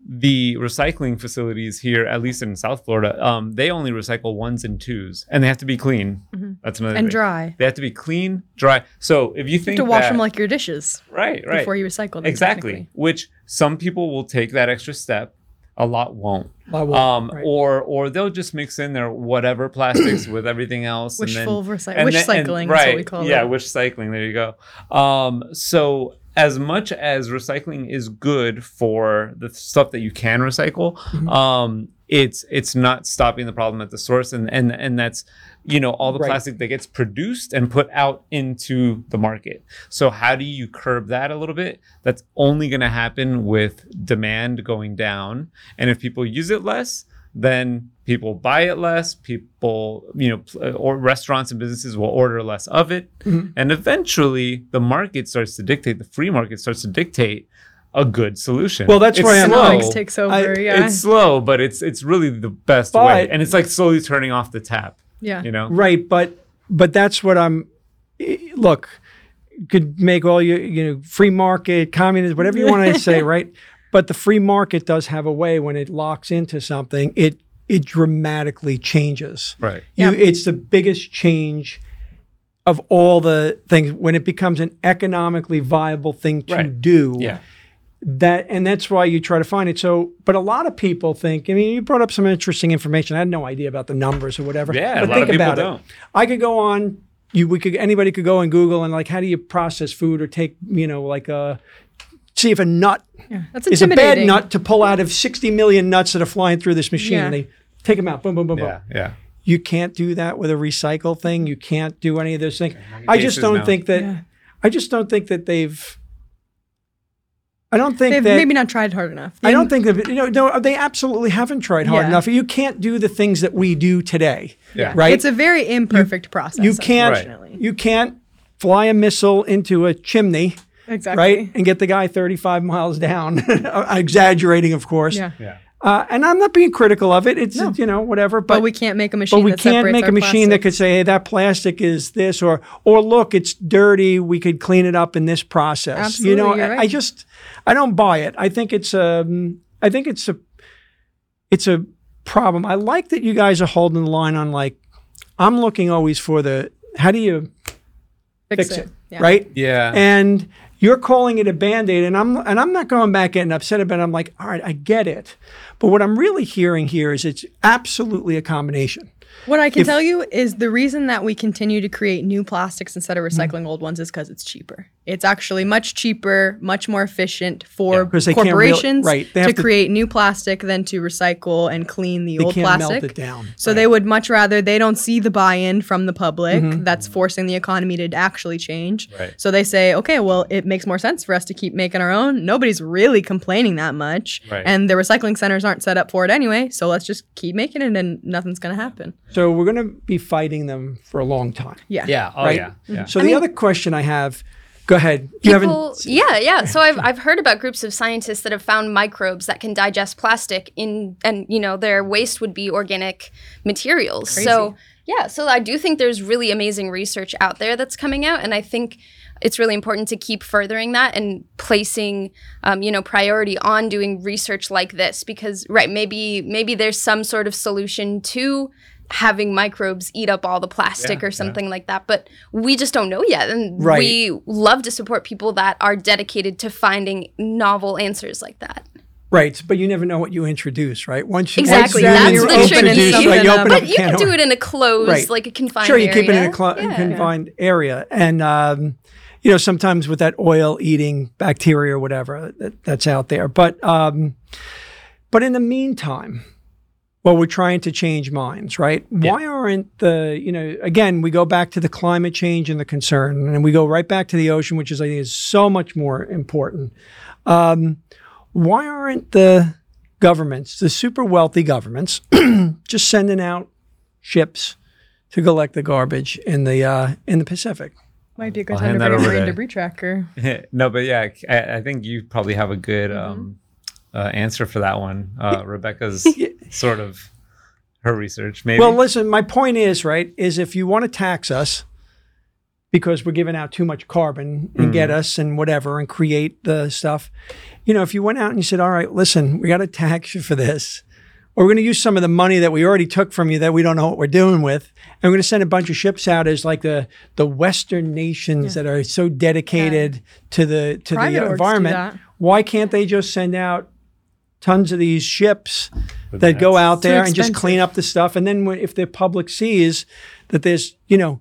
the recycling facilities here, at least in South Florida, um, they only recycle ones and twos, and they have to be clean. That's another and thing. dry. They have to be clean, dry. So if you You think have to wash that- them like your dishes right, right, before you recycle them. exactly which some people will take that extra step a lot won't I won't, um right. or or they'll just mix in their whatever plastics with everything else Wishful recycling. recy- wish then- and- cycling is right what we call yeah it. Yeah, wish cycling there you go um so as much as recycling is good for the stuff that you can recycle Mm-hmm. um it's it's not stopping the problem at the source and and and that's you know all the Right. plastic that gets produced and put out into the market so how do you curb that a little bit that's only going to happen with demand going down and if people use it less then people buy it less people you know or restaurants and businesses will order less of it Mm-hmm. and eventually the market starts to dictate the free market starts to dictate a good solution Well, that's It's why I'm- slow. Takes over. I- yeah. it's slow but it's it's really the best But- way and it's like slowly turning off the tap yeah. you know Right, but but that's what I'm. Look, could make all your you know free market, communism, whatever you want to say, right? But the free market does have a way when it locks into something, it it dramatically changes. right You, Yeah. it's the biggest change of all the things when it becomes an economically viable thing to Right. do yeah that and that's why you try to find it so but a lot of people think i mean you brought up some interesting information i had no idea about the numbers or whatever Yeah, but a lot think of people about don't. it i could go on you we could anybody could go on google and like how do you process food or take you know like a see if a nut That's is a bad nut to pull out of 60 million nuts that are flying through this machine Yeah. and they take them out boom boom boom boom yeah yeah you can't do that with a recycle thing. You can't do any of those things. I just don't now. think that. Yeah. I just don't think that they've. I don't think They've that. maybe not tried hard enough. I don't think that you know. No, they absolutely haven't tried hard Yeah. enough. You can't do the things that we do today. Yeah. Right. It's a very imperfect process. you can't. unfortunately. You can't fly a missile into a chimney, Exactly. right, and get the guy 35 miles down. Exaggerating, of course. Yeah. yeah Uh, and I'm not being critical of it. It's you know whatever. But, But we can't make a machine. but we that can't make a our machine that could say, "Hey, that plastic is this," or "or look, it's dirty. We could clean it up in this process." you know, Absolutely, you're I, I just I don't buy it. I think it's um I think it's a it's a problem. I like that you guys are holding the line on like I'm looking always for the how do you fix, fix it, Yeah. right? yeah And you're calling it a band-aid and I'm and I'm not going back getting upset about it. I'm like, all right, I get it. But what I'm really hearing here is it's absolutely a combination. What I can If- tell you is the reason that we continue to create new plastics instead of Mm-hmm. recycling old ones is because it's cheaper. It's actually much cheaper, much more efficient for 'Cause they can't really- corporations right, they to, to- create new plastic than to recycle and clean the They old can't plastic. melt it down. So they would much rather they don't see the buy-in from the public Mm-hmm. that's forcing the economy to actually change. Right. So they say, okay, well, it makes more sense for us to keep making our own. Nobody's really complaining that much, Right. and the recycling centers aren't set up for it anyway. So let's just keep making it, and nothing's gonna happen. So we're going to be fighting them for a long time. Yeah. yeah oh Right. yeah yeah So the other question I have Go ahead. You People, yeah, yeah. So I've, I've heard about groups of scientists that have found microbes that can digest plastic in, and you know, their waste would be organic materials. So yeah, so I do think there's really amazing research out there that's coming out, and I think it's really important to keep furthering that and placing, um, you know, priority on doing research like this because right, maybe maybe there's some sort of solution to having microbes eat up all the plastic Yeah, or something like that but we just don't know yet and Right. we love to support people that are dedicated to finding novel answers like that Right, but you never know what you introduce, right? Once you Exactly, once that's you the open trick. Something right, you but up you can can of do it in a closed Right. like a confined Sure, you keep it in a area. Yeah. confined area, and um, you know sometimes with that oil-eating bacteria or whatever that, that's out there. But um, but in the meantime, well, we're trying to change minds, right? Why aren't the you know again we go back to the climate change and the concern, and we go right back to the ocean, which is I think is so much more important. Um, why aren't the governments, the super wealthy governments, just sending out ships to collect the garbage in the uh, in the Pacific? Might be a good I'll time to hand bring a over marine to- debris tracker. no, but yeah, I, I think you probably have a good um, uh, answer for that one. Uh, Rebecca's sort of her research, maybe. Well, listen, my point is right is if you want to tax us because we're giving out too much carbon and get us and whatever and create the stuff, you know, if you went out and you said, "All right, listen, we got to tax you for this." Or we're going to use some of the money that we already took from you that we don't know what we're doing with, and we're going to send a bunch of ships out as like the the Western nations that are so dedicated to the to Private the environment. Why can't they just send out tons of these ships With that go out there and just clean up the stuff. And then if the public sees that there's, you know,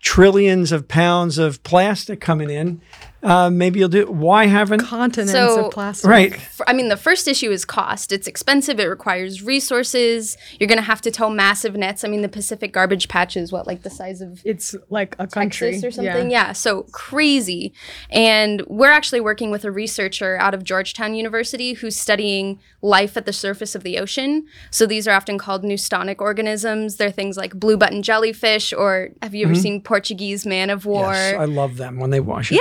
trillions of pounds of plastic coming in, uh, maybe you'll do. Why haven't? Continents So- of plastic. Right. I mean, the first issue is cost. It's expensive. It requires resources. You're going to have to tow massive nets. I mean, the Pacific garbage patch is what, like the size of It's like a country Texas or something. Yeah. so crazy. And we're actually working with a researcher out of Georgetown University who's studying life at the surface of the ocean. So these are often called neustonic organisms. They're things like blue button jellyfish, or have you ever seen Portuguese man of war? Yes, I love them when they wash it.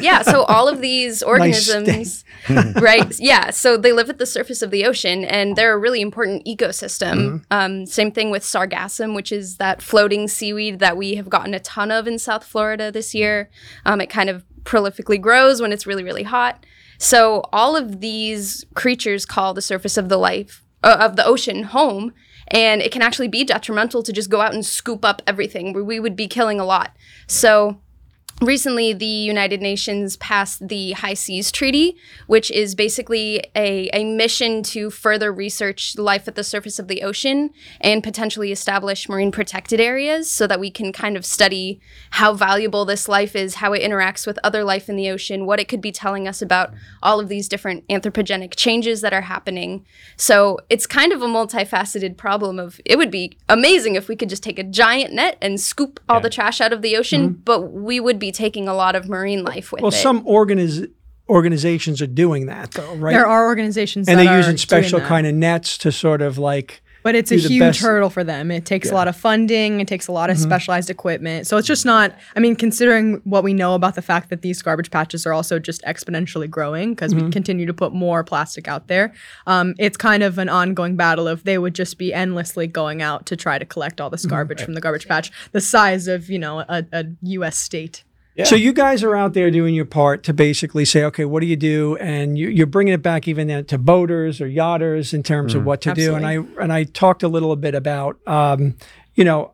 Yeah. So all of these organisms, right? Yeah. So they live at the surface of the ocean and they're a really important ecosystem. Um, same thing with sargassum, which is that floating seaweed that we have gotten a ton of in South Florida this year. Um, it kind of prolifically grows when it's really, really hot. So all of these creatures call the surface of the life uh, of the ocean home. And it can actually be detrimental to just go out and scoop up everything. where We would be killing a lot. So recently the united nations passed the high seas treaty which is basically a, a mission to further research life at the surface of the ocean and potentially establish marine protected areas so that we can kind of study how valuable this life is how it interacts with other life in the ocean what it could be telling us about all of these different anthropogenic changes that are happening. So it's kind of a multifaceted problem of it would be amazing if we could just take a giant net and scoop all the trash out of the ocean mm-hmm. but we would be taking a lot of marine life with Well, it Well, some organiz- organizations are doing that though, right? There are organizations and that they're are using special kind of nets to sort of like. But it's a huge best- hurdle for them. It takes a lot of funding. It takes a lot of Mm-hmm. specialized equipment. So it's just not. I mean, considering what we know about the fact that these garbage patches are also just exponentially growing because Mm-hmm. we continue to put more plastic out there, um, it's kind of an ongoing battle. If they would just be endlessly going out to try to collect all this Mm-hmm. garbage from the garbage patch, the size of you know a, a U.S. state. So you guys are out there doing your part to basically say, okay, what do you do? And you, you're bringing it back even to boaters or yachters in terms of what to do. And I and I talked a little bit about, um, you know,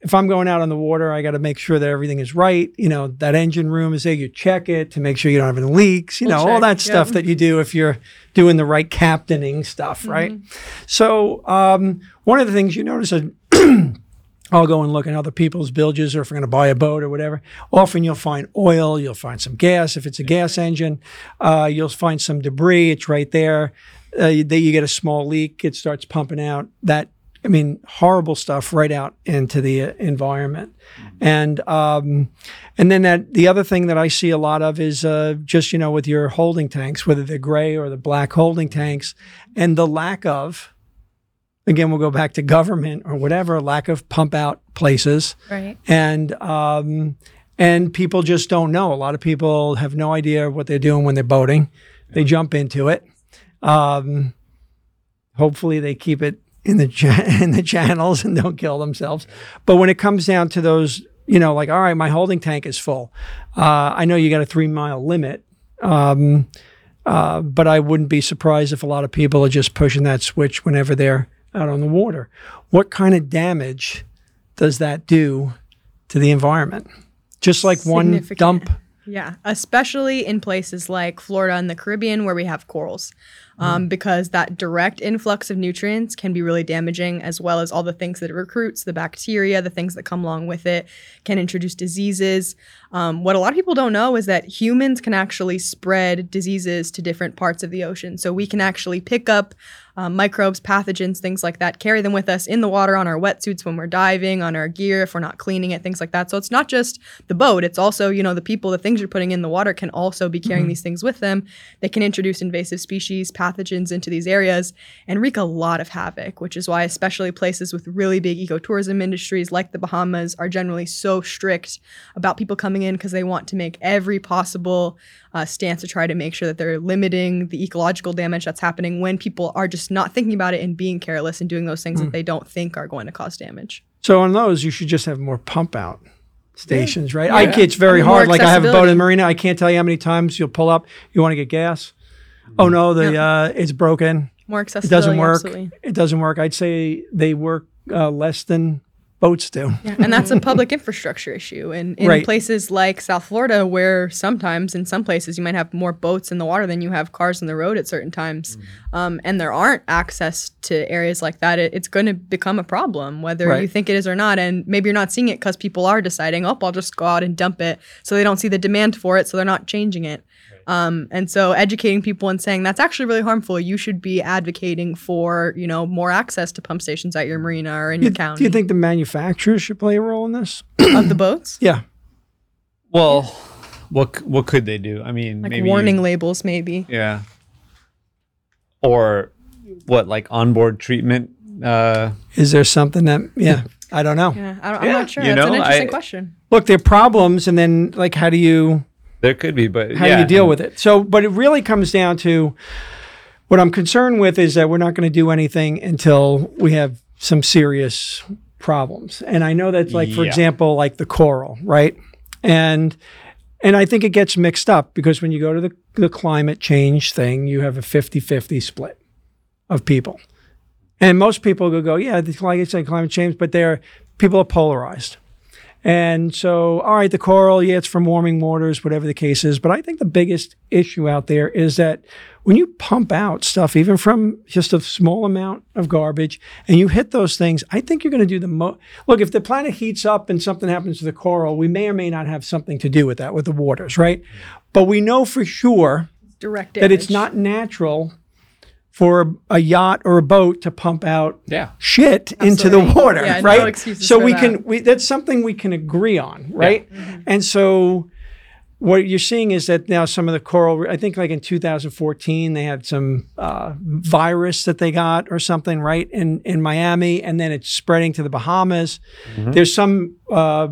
if I'm going out on the water, I got to make sure that everything is right. You know, that engine room is there. You check it to make sure you don't have any leaks. You know, all check, that stuff yeah. that you do if you're doing the right captaining stuff, right? So um, one of the things you notice is I'll go and look at other people's bilges or if I'm going to buy a boat or whatever. Often you'll find oil, you'll find some gas if it's a gas engine, uh, you'll find some debris. It's right there. Uh, you- then you get a small leak, it starts pumping out. That I mean, horrible stuff right out into the uh, environment, and um, and then that the other thing that I see a lot of is uh, just you know with your holding tanks, whether they're gray or the black holding tanks, and the lack of again, we'll go back to government or whatever, lack of pump out places. right And, um, and people just don't know. A lot of people have no idea what they're doing when they're boating. They jump into it. Um, hopefully, they keep it in the cha- in the channels and don't kill themselves. But when it comes down to those, you know, like all right, my holding tank is full. Uh, I know you got a three mile limit. Um, uh, but I wouldn't be surprised if a lot of people are just pushing that switch whenever they're out on the water. What kind of damage does that do to the environment? Just like one dump. Yeah, especially in places like Florida and the Caribbean where we have corals, um, because that direct influx of nutrients can be really damaging, as well as all the things that it recruits, the bacteria, the things that come along with it, can introduce diseases. Um, what a lot of people don't know is that humans can actually spread diseases to different parts of the ocean. So we can actually pick up um, microbes, pathogens, things like that, carry them with us in the water on our wetsuits when we're diving, on our gear if we're not cleaning it, things like that. So it's not just the boat, it's also, you know, the people, the things you're putting in the water can also be carrying these things with them. They can introduce invasive species, pathogens into these areas and wreak a lot of havoc, which is why, especially places with really big ecotourism industries like the Bahamas are generally so strict about people coming in because they want to make every possible uh, stance to try to make sure that they're limiting the ecological damage that's happening when people are just not thinking about it and being careless and doing those things that they don't think are going to cause damage. So on those, you should just have more pump out stations, right? I, it's very I mean, hard. Like I have a boat in the marina. I can't tell you how many times you'll pull up. You want to get gas? Oh no, the uh, it's broken. More accessibility. It doesn't work. Absolutely. It doesn't work. I'd say they work uh, less than boats do. Yeah, and that's a public infrastructure issue. And in Right. places like South Florida, where sometimes in some places you might have more boats in the water than you have cars on the road at certain times, um, and there aren't access to areas like that, it, it's going to become a problem, whether Right. you think it is or not. And maybe you're not seeing it because people are deciding, oh, I'll just go out and dump it. So they don't see the demand for it, so they're not changing it. Um, and so educating people and saying that's actually really harmful. You should be advocating for, you know, more access to pump stations at your marina or in your county Do you think the manufacturers should play a role in this? of the boats. Yeah. Well, what what could they do? I mean, like maybe warning labels maybe Yeah. Or what, like onboard treatment? Uh, Is there something that? Yeah. I don't know. yeah I don't, Yeah, i'm not sure you that's an interesting I- question Look, there are problems, and then like, how do you? There could be, but how yeah. do you deal with it? So, but it really comes down to what I'm concerned with is that we're not going to do anything until we have some serious problems. And I know that, like, for Yeah. example, like the coral, right? And and I think it gets mixed up because when you go to the, the climate change thing, you have a 50 50 split of people. And most people will go, yeah, like I said, climate change, but they're people are polarized. And so, all right, the coral, yeah, it's from warming waters, whatever the case is. But I think the biggest issue out there is that when you pump out stuff, even from just a small amount of garbage, and you hit those things, I think you're going to do the most. Look, if the planet heats up and something happens to the coral, we may or may not have something to do with that, with the waters, right? But we know for sure direct that it's not natural for a, a yacht or a boat to pump out Yeah. shit into the water, Yeah, right? excuses so we that. can we that's something we can agree on, right? Mm-hmm. And so what you're seeing is that now some of the coral, I think like in 2014, they had some uh, virus that they got or something, right, in, in Miami, and then it's spreading to the Bahamas. There's some, uh,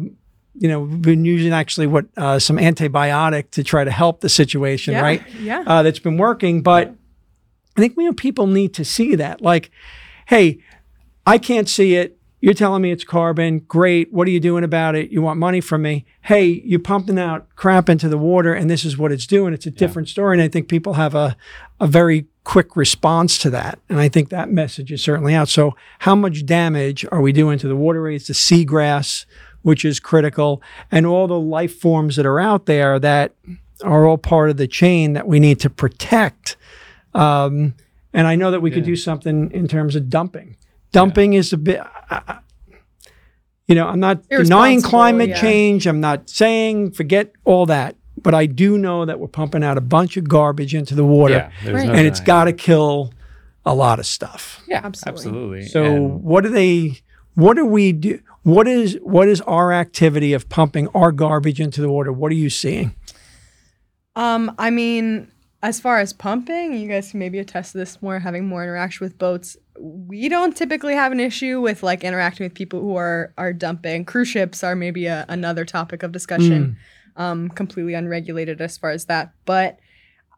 you know, we've been using actually what uh, some antibiotic to try to help the situation, Yeah, right? yeah. Uh, that's been working, but I think you know, people need to see that. Like, hey, I can't see it. You're telling me it's carbon. Great. What are you doing about it? You want money from me? Hey, you're pumping out crap into the water, and this is what it's doing. It's a different story. And I think people have a, a very quick response to that. And I think that message is certainly out. So, how much damage are we doing to the waterways, the seagrass, which is critical, and all the life forms that are out there that are all part of the chain that we need to protect? Um, and I know that we could do something in terms of dumping. Dumping is a bit, I- I- you know, I'm not denying climate yeah. change. I'm not saying forget all that. But I do know that we're pumping out a bunch of garbage into the water, Yeah. Right. no and it's got to kill a lot of stuff. Yeah, Absolutely. absolutely. So And- what do they? What do we do? What is what is our activity of pumping our garbage into the water? What are you seeing? Um, I mean, as far as pumping, you guys can maybe attest to this more, having more interaction with boats. We don't typically have an issue with like interacting with people who are are dumping. Cruise ships are maybe a, another topic of discussion, um, completely unregulated as far as that. But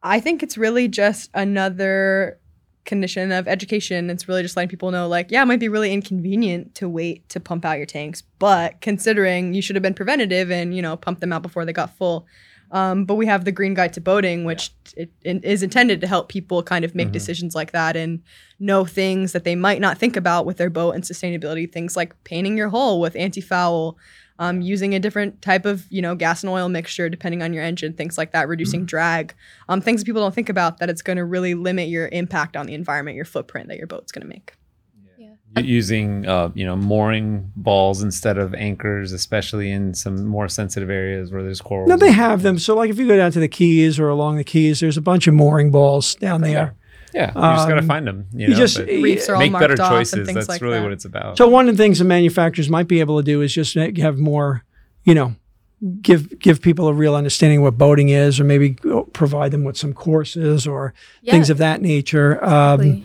I think it's really just another condition of education. It's really just letting people know, like, yeah, it might be really inconvenient to wait to pump out your tanks, but considering you should have been preventative and you know pump them out before they got full. Um, but we have the Green Guide to Boating, which it, it is intended to help people kind of make decisions like that and know things that they might not think about with their boat and sustainability. Things like painting your hull with anti-foul, um, using a different type of you know gas and oil mixture depending on your engine, things like that, reducing drag, um, things that people don't think about that it's going to really limit your impact on the environment, your footprint that your boat's going to make. U- using uh, you know mooring balls instead of anchors, especially in some more sensitive areas where there's coral. No, they have them. So, like, if you go down to the Keys or along the Keys, there's a bunch of mooring balls down there. Yeah, you just gotta Um, find them. You, you know, just- Reefs are all make marked better choices. and That's like really that. what it's about. So, one of the things the manufacturers might be able to do is just make- have more, you know, give give people a real understanding of what boating is, or maybe provide them with some courses or things of that nature. Um, Exactly.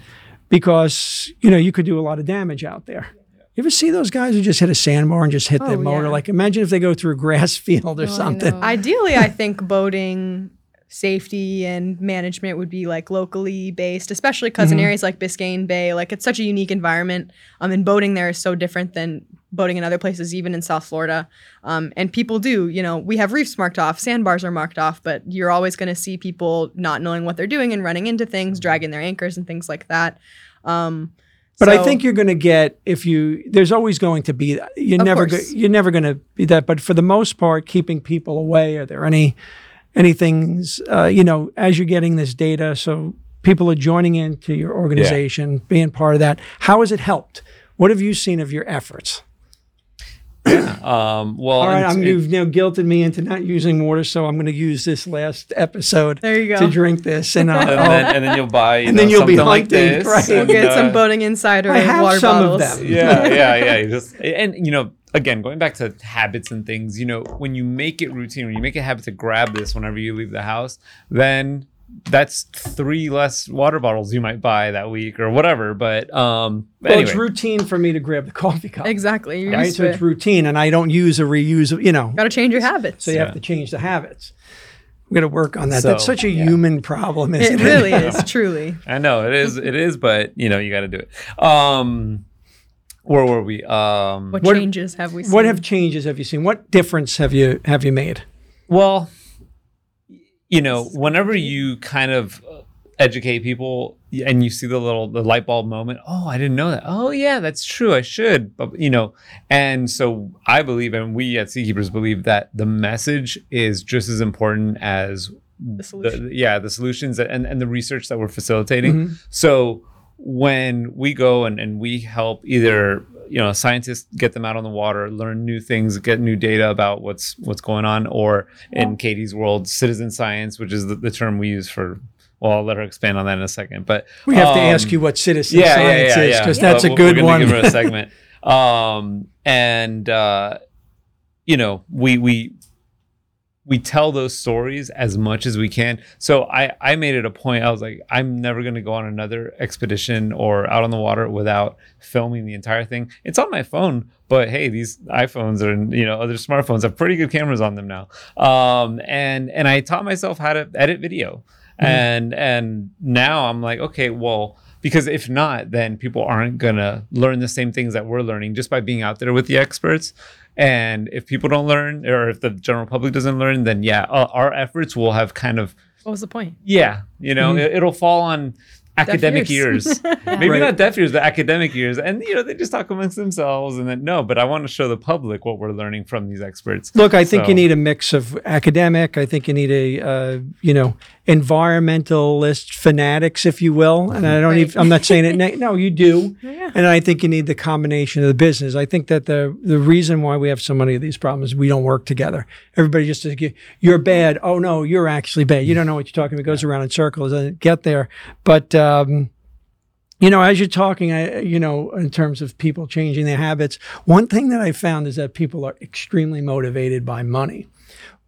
Because you know you could do a lot of damage out there. You ever see those guys who just hit a sandbar and just hit their Oh, motor? yeah. Like, imagine if they go through a grass field or Oh, something. know. Ideally, I think boating safety and management would be like locally based, especially because in areas like Biscayne Bay, like it's such a unique environment. Um, and boating there is so different than boating in other places, even in South Florida. Um, and people do, you know, we have reefs marked off, sandbars are marked off, but you're always going to see people not knowing what they're doing and running into things, dragging their anchors and things like that. Um, But I think you're going to get if you. There's always going to be. You're Of never. Go, you're never going to be that. But for the most part, keeping people away. Are there any, any things? Uh, you know, as you're getting this data, so people are joining into your organization, being part of that. How has it helped? What have you seen of your efforts? Um, well, All right, I'm, it- you've now guilted me into not using water, so I'm going to use this last episode There you go. to drink this, and I'll, and, then, and then you'll buy, you And know, then you'll be something like hunting, this. right. we'll and, get uh, some boating insider I have water some of them. yeah, yeah, yeah. You just and you know, again, going back to habits and things, you know, when you make it routine, when you make a habit to grab this whenever you leave the house, then that's three less water bottles you might buy that week or whatever. But um, well, anyway, it's routine for me to grab the coffee cup. Exactly. You're right? used So to it's it. routine, and I don't use a reuse. You know, Got to change your habits. so you Yeah. have to change the habits. I'm going to work on that. So, That's such a yeah. human problem, it isn't it? really is, truly. I know it is, it is, but you know, you got to do it. Um, where were we? Um, What, What- changes have we seen? What have changes have you seen? What difference have you have you made? Well, you know, whenever you kind of uh, educate people and you see the little the light bulb moment, oh, I didn't know that. Oh, yeah, that's true. I should, but you know, and so I believe, and we at Seakeepers believe that the message is just as important as The solution. yeah, the solutions and and the research that we're facilitating. So when we go and, and we help either you know scientists get them out on the water learn new things get new data about what's what's going on or in katie's world citizen science which is the, the term we use for well i'll let her expand on that in a second but We have to um, ask you what citizen yeah, science yeah, yeah, is because that's a good one. Give her a segment. um, and uh, you know, we we we tell those stories as much as we can. So I I made it a point. I was like, I'm never going to go on another expedition or out on the water without filming the entire thing. It's on my phone, but hey, these iPhones and you know other smartphones have pretty good cameras on them now. Um, and and I taught myself how to edit video, and and now I'm like, okay, well because if not then people aren't going to learn the same things that we're learning just by being out there with the experts and if people don't learn or if the general public doesn't learn then yeah uh, our efforts will have kind of What was the point? yeah you know it, it'll fall on academic ears. ears, maybe Right. not deaf ears but academic ears and you know they just talk amongst themselves and then no but i want to show the public what we're learning from these experts Look, I think So- you need a mix of academic. I think you need a, uh, you know, environmentalist fanatics, if you will. And I don't Right. even, I'm not saying it. No, you do. Yeah. And I think you need the combination of the business. I think that the the reason why we have so many of these problems is we don't work together. Everybody just says, you're bad. Oh, no, you're actually bad. You don't know what you're talking about. It goes around in circles. Doesn't get there. But, um, you know, as you're talking, I, you know, in terms of people changing their habits, one thing that I found is that people are extremely motivated by money.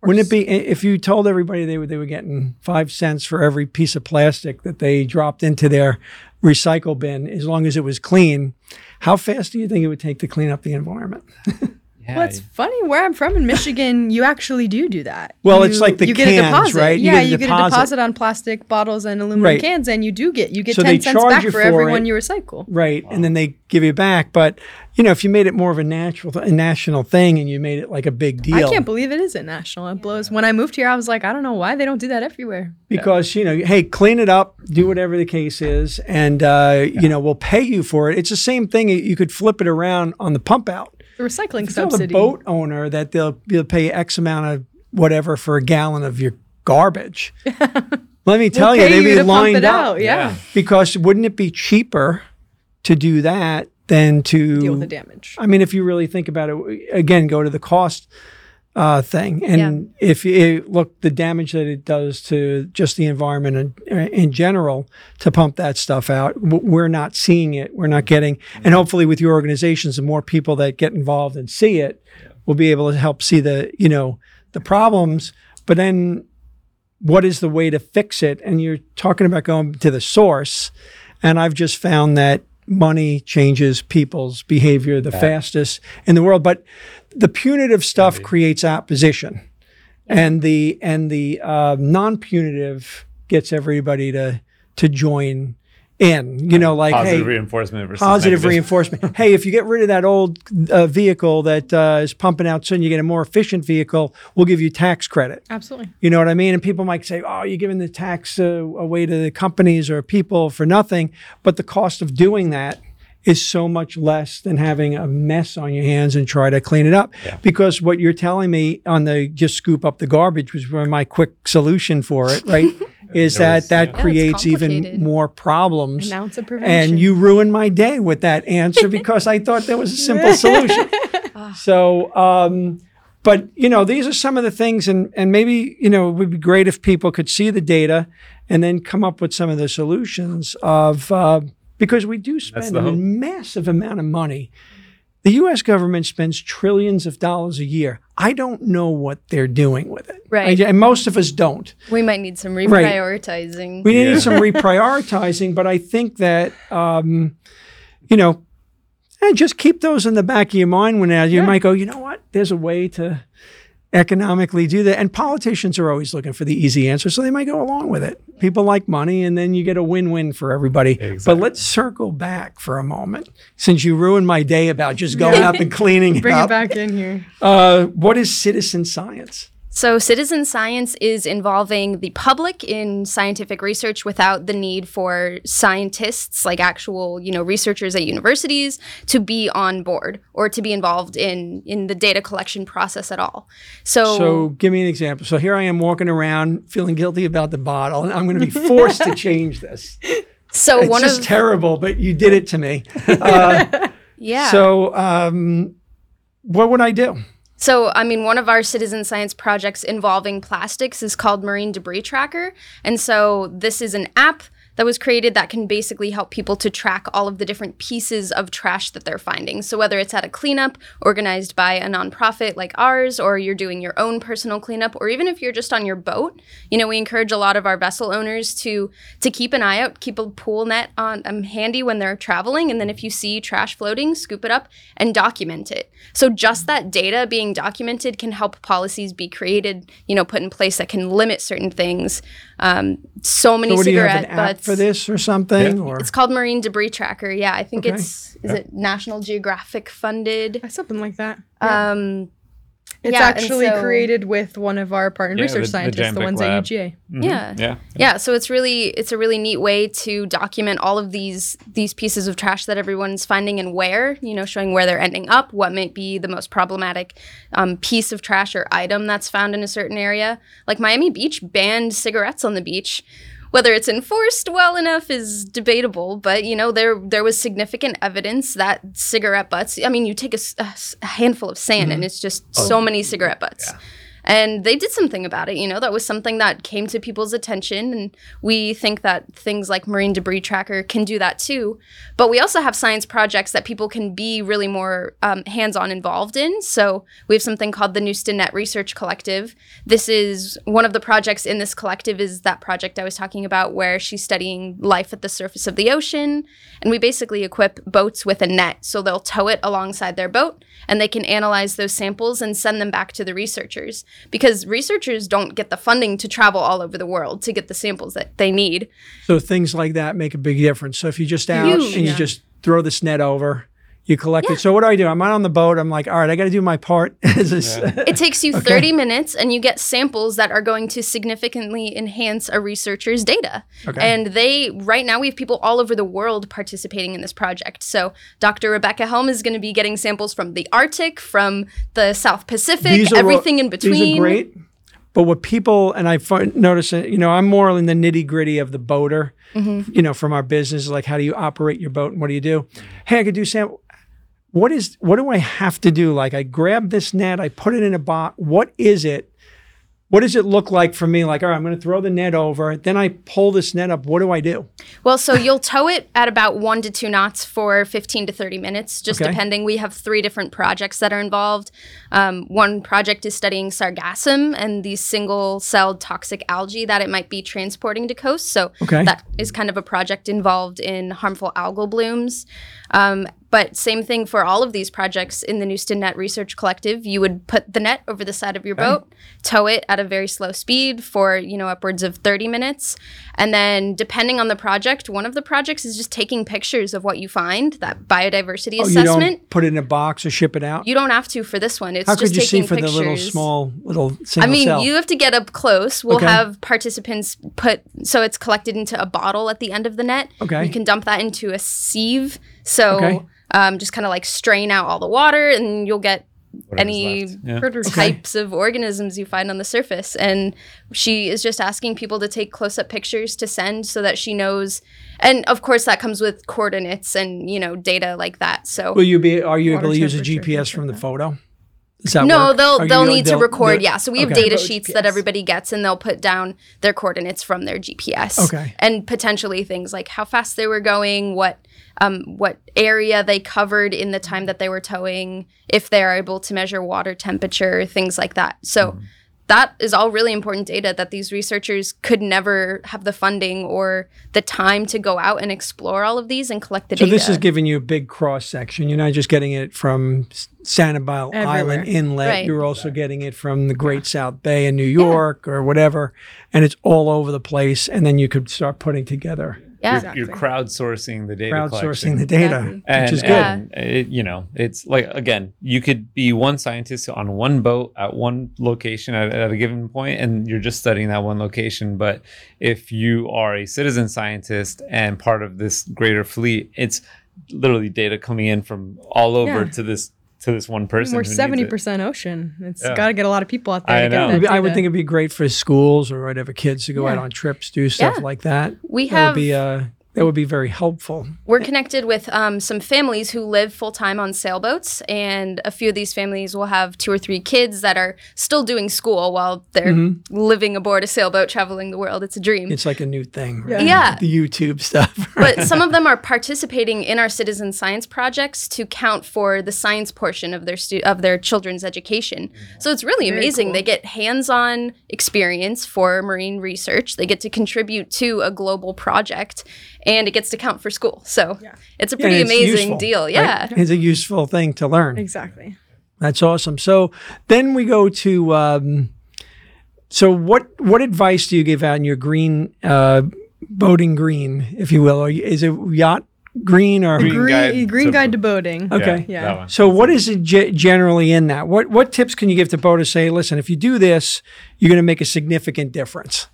Wouldn't it be if you told everybody they were they were getting five cents for every piece of plastic that they dropped into their recycle bin, as long as it was clean? How fast do you think it would take to clean up the environment? Yeah, Well, it's funny where I'm from in Michigan. You actually do do that. Well, You- it's like the you get a cans, deposit. right? You yeah, get a you get a deposit. deposit on plastic bottles and aluminum Right. cans, and you do get you get So ten they cents charge back you for for everyone it. you recycle. right? And then they give you back. But you know, if you made it more of a natural, a national thing, and you made it like a big deal, I can't believe it isn't national. It blows. When I moved here, I was like, I don't know why they don't do that everywhere. because you know, hey, clean it up, do whatever the case is, and uh, you know, we'll pay you for it. It's the same thing. You could flip it around on the pump out. The recycling Tell the boat owner that they'll they'll pay X amount of whatever for a gallon of your garbage. Let me tell We'll you, they'd you be lined it up out. Yeah. Yeah. because wouldn't it be cheaper to do that than to Deal with the damage. I mean, if you really think about it, again, go to the cost uh, thing, and if you look the damage that it does to just the environment in, in general to pump that stuff out, we're not seeing it. We're not getting, and hopefully, with your organizations, the more people that get involved and see it, we'll be able to help see the you know the problems. But then, what is the way to fix it? And you're talking about going to the source, and I've just found that money changes people's behavior the fastest in the world. But the punitive stuff creates opposition, and the and the uh, non-punitive gets everybody to to join in. You know, like positive hey, reinforcement versus positive negative. reinforcement. hey, if you get rid of that old uh, vehicle that uh, is pumping out soon, you get a more efficient vehicle. We'll give you tax credit. Absolutely. You know what I mean? And people might say, "Oh, you're giving the tax uh, away to the companies or people for nothing," but the cost of doing that is so much less than having a mess on your hands and try to clean it up. Because what you're telling me on the just scoop up the garbage was my quick solution for it, right? is that was- that Yeah, it's creates even more problems. An ounce of prevention. And you ruined my day with that answer because I thought there was a simple solution. so, um, but you know, these are some of the things, and and maybe you know, it would be great if people could see the data and then come up with some of the solutions of uh, because we do spend the a hope. massive amount of money. The U.S. government spends trillions of dollars a year. I don't know what they're doing with it, Right. I- and most of us don't. We might need some reprioritizing. We need some reprioritizing, but I think that um, you know, and just keep those in the back of your mind when uh, you might go, you know what? There's a way to economically do that. And politicians are always looking for the easy answer, so they might go along with it. People like money, and then you get a win-win for everybody. But let's circle back for a moment, since you ruined my day about just going up and cleaning Bring it it back in here. Uh, what is citizen science? So, citizen science is involving the public in scientific research without the need for scientists, like actual, you know, researchers at universities, to be on board or to be involved in in the data collection process at all. So, So give me an example. So here I am walking around feeling guilty about the bottle, and I'm going to be forced to change this. so It's one just of terrible, but you did it to me. Uh, yeah. So um, what would I do? So, I mean, one of our citizen science projects involving plastics is called Marine Debris Tracker. And so, this is an app that was created that can basically help people to track all of the different pieces of trash that they're finding. So, whether it's at a cleanup organized by a nonprofit like ours, or you're doing your own personal cleanup, or even if you're just on your boat, you know, we encourage a lot of our vessel owners to to keep an eye out, keep a pool net on um, handy when they're traveling, and then if you see trash floating, scoop it up and document it. So just that data being documented can help policies be created, you know, put in place that can limit certain things. Um, so many So what do you have cigarette butts. For this or something? Yeah. Or It's called Marine Debris Tracker. Yeah, I think Okay. it's is it National Geographic funded. Something like that. Um, It's yeah, actually so- created with one of our partner Yeah, research the- the scientists, the, Giant ones Brick at Lab. UGA. yeah. Yeah. yeah so it's really it's a really neat way to document all of these these pieces of trash that everyone's finding and where you know showing where they're ending up what might be the most problematic um, piece of trash or item that's found in a certain area like miami beach banned cigarettes on the beach whether it's enforced well enough is debatable, but you know there there was significant evidence that cigarette butts. I mean, you take a handful of sand and mm-hmm. it's just oh. so many cigarette butts. And they did something about it. You know, that was something that came to people's attention. And we think that things like Marine Debris Tracker can do that too. But we also have science projects that people can be really more um, hands on involved in. So we have something called the Neuston Net Research Collective. This is one of the projects in this collective, is that project I was talking about where she's studying life at the surface of the ocean. And we basically equip boats with a net. So they'll tow it alongside their boat and they can analyze those samples and send them back to the researchers because researchers don't get the funding to travel all over the world to get the samples that they need. So things like that make a big difference. So if you just out Huge. and you Yeah. just throw this net over, you collect it. So what do I do? I'm out on the boat. I'm like, all right, I got to do my part. This is- It takes you 30 minutes and you get samples that are going to significantly enhance a researcher's data. Okay. And they, right now, we have people all over the world participating in this project. So Dr. Rebecca Helm is going to be getting samples from the Arctic, from the South Pacific, are everything in between. These are great. But what people and I find, notice, you know, I'm more in the nitty gritty of the boater. Mm-hmm. You know, from our business, like how do you operate your boat and what do you do? Hey, I could do Sam. What is what do I have to do? Like I grab this net, I put it in a box. What is it? What does it look like for me? Like, all right, I'm going to throw the net over. Then I pull this net up. What do I do? Well, so you'll tow it at about one to two knots for 15 to 30 minutes, just Okay. depending. We have three different projects that are involved. Um, one project is studying sargassum and these single celled toxic algae that it might be transporting to coast. So Okay. that is kind of a project involved in harmful algal blooms. Um, but same thing for all of these projects in the Neuston Net Research Collective. You would put the net over the side of your boat, tow it at a very slow speed for you know upwards of 30 minutes, and then depending on the project, one of the projects is just taking pictures of what you find. That biodiversity Oh, you assessment. don't put it in a box or ship it out. You don't have to for this one. It's How just could you see for pictures. the little small little I mean, cell? you have to get up close. We'll Okay. have participants put so it's collected into a bottle at the end of the net. Okay. You can dump that into a sieve. So Okay. um, just kind of like strain out all the water, and you'll get Whatever's any. Yeah. Critters. types of organisms you find on the surface. And she is just asking people to take close up pictures to send so that she knows. And of course, that comes with coordinates and you know data like that. So Will you be? Are you able to use a GPS from the like photo? Does that no, work? they'll Are they'll you- need to they'll- record. Yeah, so we have okay. data sheets GPS. that everybody gets, and they'll put down their coordinates from their GPS. Okay. and potentially things like how fast they were going, what um, what area they covered in the time that they were towing, if they are able to measure water temperature, things like that. So. Mm-hmm. That is all really important data that these researchers could never have the funding or the time to go out and explore all of these and collect the So data. So this is giving you a big cross section. You're not just getting it from S- Sanibel Everywhere. Island Inlet. Right. You're also getting it from the Great South Bay in New York or whatever, and it's all over the place. And then you could start putting together, yeah. You're, you're crowdsourcing the data crowdsourcing collection. the data, Exactly. which is uh, good. Yeah. and it, you know, it's like again, you could be one scientist on one boat at one location at, at a given point, and you're just studying that one location. But if you are a citizen scientist and part of this greater fleet, it's literally data coming in from all over Yeah. to this to this one person. We're who needs seventy it. percent ocean. It's Yeah. got to get a lot of people out there. I to get know. that I would think it'd be great for schools or whatever kids to go out on trips, do stuff Yeah. like that. We That have would be uh, that would be very helpful. We're connected with um, some families who live full time on sailboats, and a few of these families will have two or three kids that are still doing school while they're living aboard a sailboat traveling the world. It's a dream. It's like a new thing. Yeah. right? Yeah. The YouTube stuff. but some of them are participating in our citizen science projects to count for the science portion of their stu- of their children's education. So it's really Very amazing. cool. They get hands-on experience for marine research. They get to contribute to a global project, and it gets to count for school. So it's a pretty and it's amazing useful, deal. right? Yeah. It's a useful thing to learn. exactly. That's awesome. So then we go to um, so what what advice do you give out in your green uh, boating green, if you will? Or is it yacht green or Green Green, guide green to- guide to boating. Okay. Yeah. that one. so what is it ge- generally in that? What what tips can you give to boaters? Say, listen, if you do this, you're going to make a significant difference.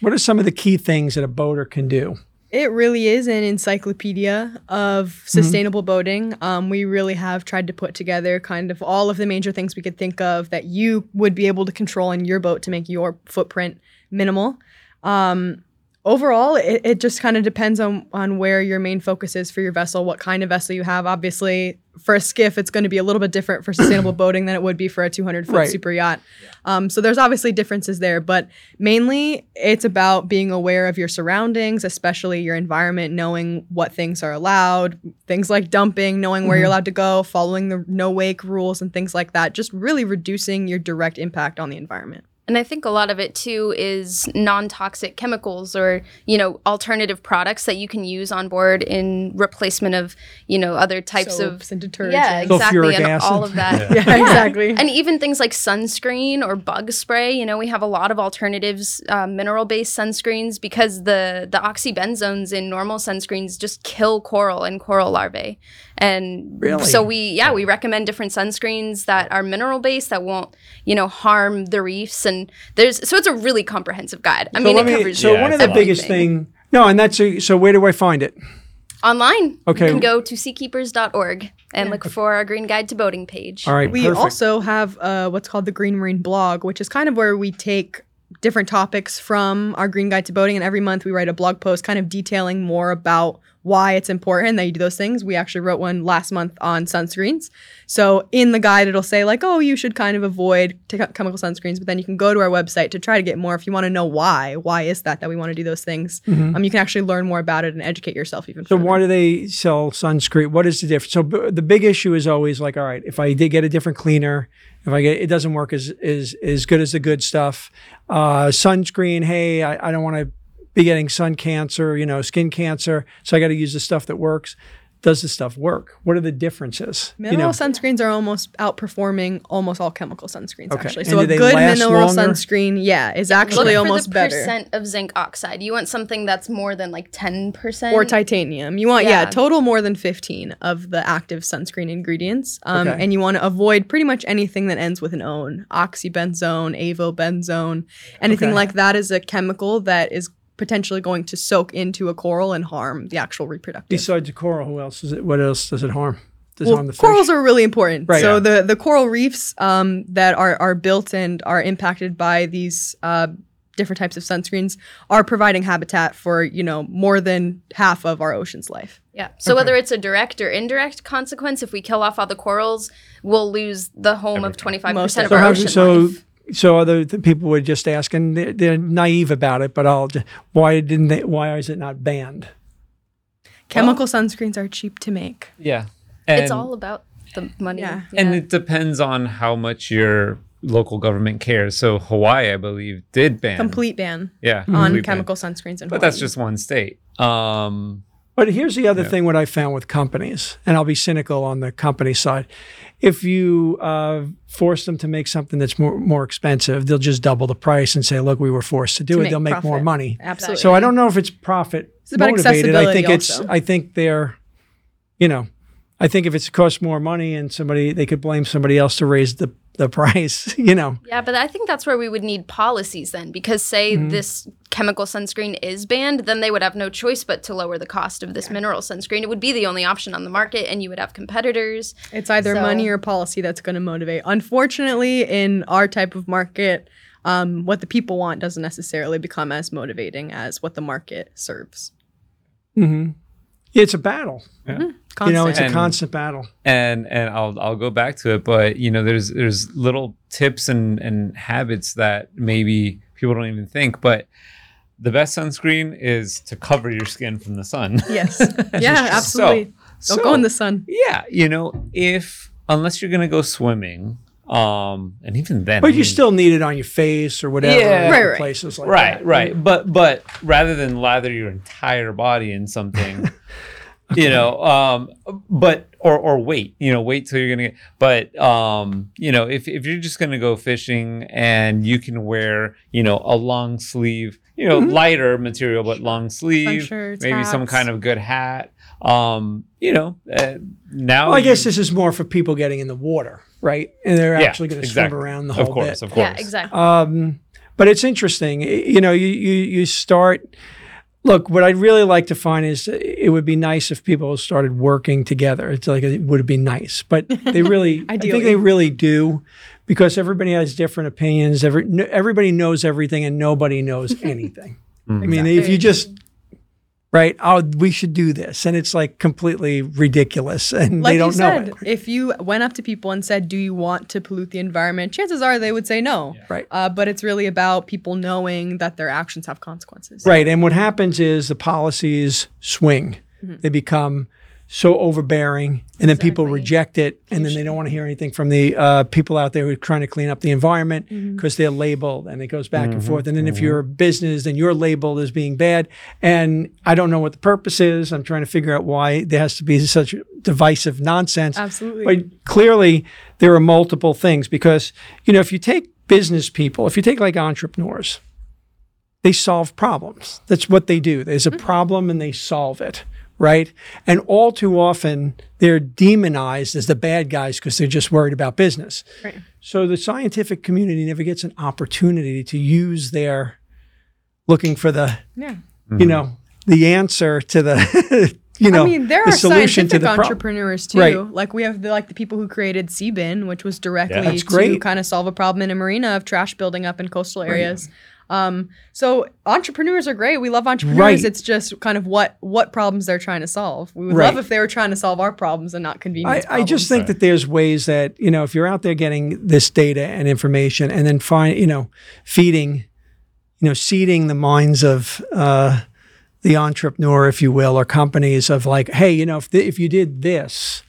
What are some of the key things that a boater can do? It really is an encyclopedia of sustainable boating. Um, we really have tried to put together kind of all of the major things we could think of that you would be able to control in your boat to make your footprint minimal. Um, overall it, it just kind of depends on on where your main focus is for your vessel what kind of vessel you have. Obviously for a skiff it's going to be a little bit different for sustainable boating than it would be for a 200 foot Right. super yacht. Um, so there's obviously differences there but mainly it's about being aware of your surroundings especially your environment knowing what things are allowed things like dumping knowing where you're allowed to go following the no wake rules and things like that just really reducing your direct impact on the environment And I think a lot of it too is non-toxic chemicals or, you know, alternative products that you can use on board in replacement of, you know, other types of and detergents Yeah, exactly. And acid. all of that. yeah, exactly And even things like sunscreen or bug spray, you know, we have a lot of alternatives, uh, mineral-based sunscreens because the the oxybenzones in normal sunscreens just kill coral and coral larvae. And Really? so we, yeah, we recommend different sunscreens that are mineral-based that won't, you know, harm the reefs. And there's so it's a really comprehensive guide. I mean, it let me- covers so Yeah, one of the biggest thing. No, and that's a, so. Where do I find it? online. Okay. You can go to seakeepers.org and look for our green guide to boating page. All right, We perfect. also have uh, what's called the Green Marine blog, which is kind of where we take different topics from our Green Guide to Boating, and every month we write a blog post kind of detailing more about why it's important that you do those things. We actually wrote one last month on sunscreens. So in the guide, it'll say like, oh, you should kind of avoid t- chemical sunscreens, but then you can go to our website to try to get more if you want to know why. Why is that that we want to do those things? Um, you can actually learn more about it and educate yourself even. Mm-hmm. So further. why do they sell sunscreen? What is the difference? So b- the big issue is always like, all right, if I did get a different cleaner, if I get it doesn't work as as as good as the good stuff. Uh, sunscreen, hey, I, I don't want to be getting sun cancer, you know, skin cancer, so I got to use the stuff that works. Does the stuff work? What are the differences? Mineral you know, sunscreens are almost outperforming almost all chemical sunscreens, Okay. actually. And So do a they good last mineral longer? sunscreen, yeah, is Look actually for almost the better. percent of zinc oxide. You want something that's more than like 10%. Or titanium. You want, yeah. Yeah. total more than 15 of the active sunscreen ingredients. Um, Okay. And you want to avoid pretty much anything that ends with an own. Oxybenzone, avobenzone, anything Okay. like that is a chemical that is potentially going to soak into a coral and harm the actual reproductive. besides the coral, who else is it? What else does it harm? Does it harm the fish? corals are really important. Right. So Yeah. the the coral reefs um, that are are built and are impacted by these uh, different types of sunscreens are providing habitat for you know more than half of our ocean's life. Yeah. So whether it's a direct or indirect consequence, if we kill off all the corals, we'll lose the home of 25% Most of of so our ocean so life. So other th- people would just ask, and they're, they're naive about it. But I'll just, why didn't they? Why is it not banned? Chemical sunscreens are cheap to make. Yeah. it's all about the money. Yeah. And it depends on how much your local government cares. So Hawaii, I believe, did ban Complete ban yeah on complete ban. chemical sunscreens. In But that's just one state. Um, But here's the other thing: what I found with companies, and I'll be cynical on the company side. If you uh, force them to make something that's more more expensive, they'll just double the price and say, "Look, we were forced to do To it." make They'll make more money. absolutely. So I don't know if it's profit It's about motivated. I think accessibility it's. I think they're, you know, I think if it's cost more money and somebody they could blame somebody else to raise the the price. You know, Yeah, but I think that's where we would need policies then, because say Mm-hmm. this chemical sunscreen is banned, then they would have no choice but to lower the cost of this mineral sunscreen. It would be the only option on the market, and you would have competitors. It's either So- money or policy that's going to motivate. Unfortunately, in our type of market, um, what the people want doesn't necessarily become as motivating as what the market serves. It's a battle. You know, it's a constant battle. and and I'll I'll go back to it, but you know, there's there's little tips and and habits that maybe people don't even think, but the best sunscreen is to cover your skin from the sun. yes. yeah, absolutely. So- Don't go in the sun. Yeah, you know, if unless you're gonna go swimming, um, and even then, But I you mean- still need it on your face or whatever. Yeah. Right, right. Places like right, that. right. But but rather than lather your entire body in something, you know, um, but or or wait, you know, wait till you're gonna get. But um, you know, if if you're just gonna go fishing and you can wear, you know, a long sleeve, you know, lighter material but long sleeve, shirts, maybe some kind of good hat. Um, you know, uh, now Well, I guess this is more for people getting in the water, right? And they're Yeah, actually going to exactly. swim around the whole of course, bit. of course, Yeah, exactly. Um, but it's interesting. You know, you, you you start. Look, what I'd really like to find is it would be nice if people started working together. It's like it would be nice, but they really, I think they really do, because everybody has different opinions. Every everybody knows everything, and nobody knows anything. I mean, if you just right, oh, we should do this, and it's like completely ridiculous, and like they don't you know said, it. if you went up to people and said, "Do you want to pollute the environment?" chances are they would say no. Right. Uh, but it's really about people knowing that their actions have consequences. Right. And what happens is the policies swing. Mm-hmm. They become so overbearing, and then people Exactly. reject it, and then they don't want to hear anything from the uh, people out there who are trying to clean up the environment Mm-hmm. because they're labeled, and it goes back and forth. And then if you're a business, then you're labeled as being bad. And I don't know what the purpose is. I'm trying to figure out why there has to be such divisive nonsense. Absolutely. But clearly, there are multiple things because, you know, if you take business people, if you take like entrepreneurs, they solve problems. That's what they do. There's a problem and they solve it, right? And all too often, they're demonized as the bad guys because they're just worried about business. Right. So the scientific community never gets an opportunity to use their looking for the, Yeah. you mm-hmm. know, the answer to the, you know, I mean, there the are solution to scientific the problem. entrepreneurs too. Right. Like we have the, like the people who created Seabin, which was directly That's to great. kind of solve a problem in a marina of trash building up in coastal areas. Um, so entrepreneurs are great. We love entrepreneurs. Right. It's just kind of what what problems they're trying to solve. We would Right. love if they were trying to solve our problems and not I, convenience. I just problems. think that there's ways that you know if you're out there getting this data and information and then find you know feeding you know seeding the minds of uh, the entrepreneur if you will or companies of like hey you know if th- if you did this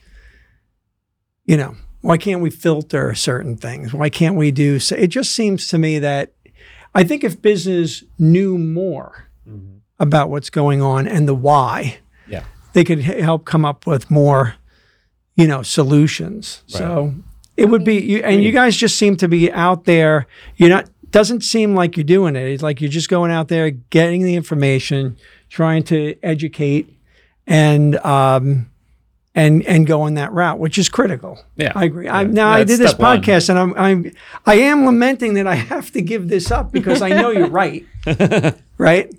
you know why can't we filter certain things why can't we do so it just seems to me that I think if business knew more about what's going on and the why Yeah. they could h- help come up with more, you know, solutions. So it would be, you, and you guys just seem to be out there. You're not. Doesn't seem like you're doing it. It's like you're just going out there, getting the information, trying to educate, and um, and and going that route, which is critical. Yeah. I agree. I, Yeah. now I did this step one. podcast, and I'm I'm I am lamenting that I have to give this up because I know you're right. right.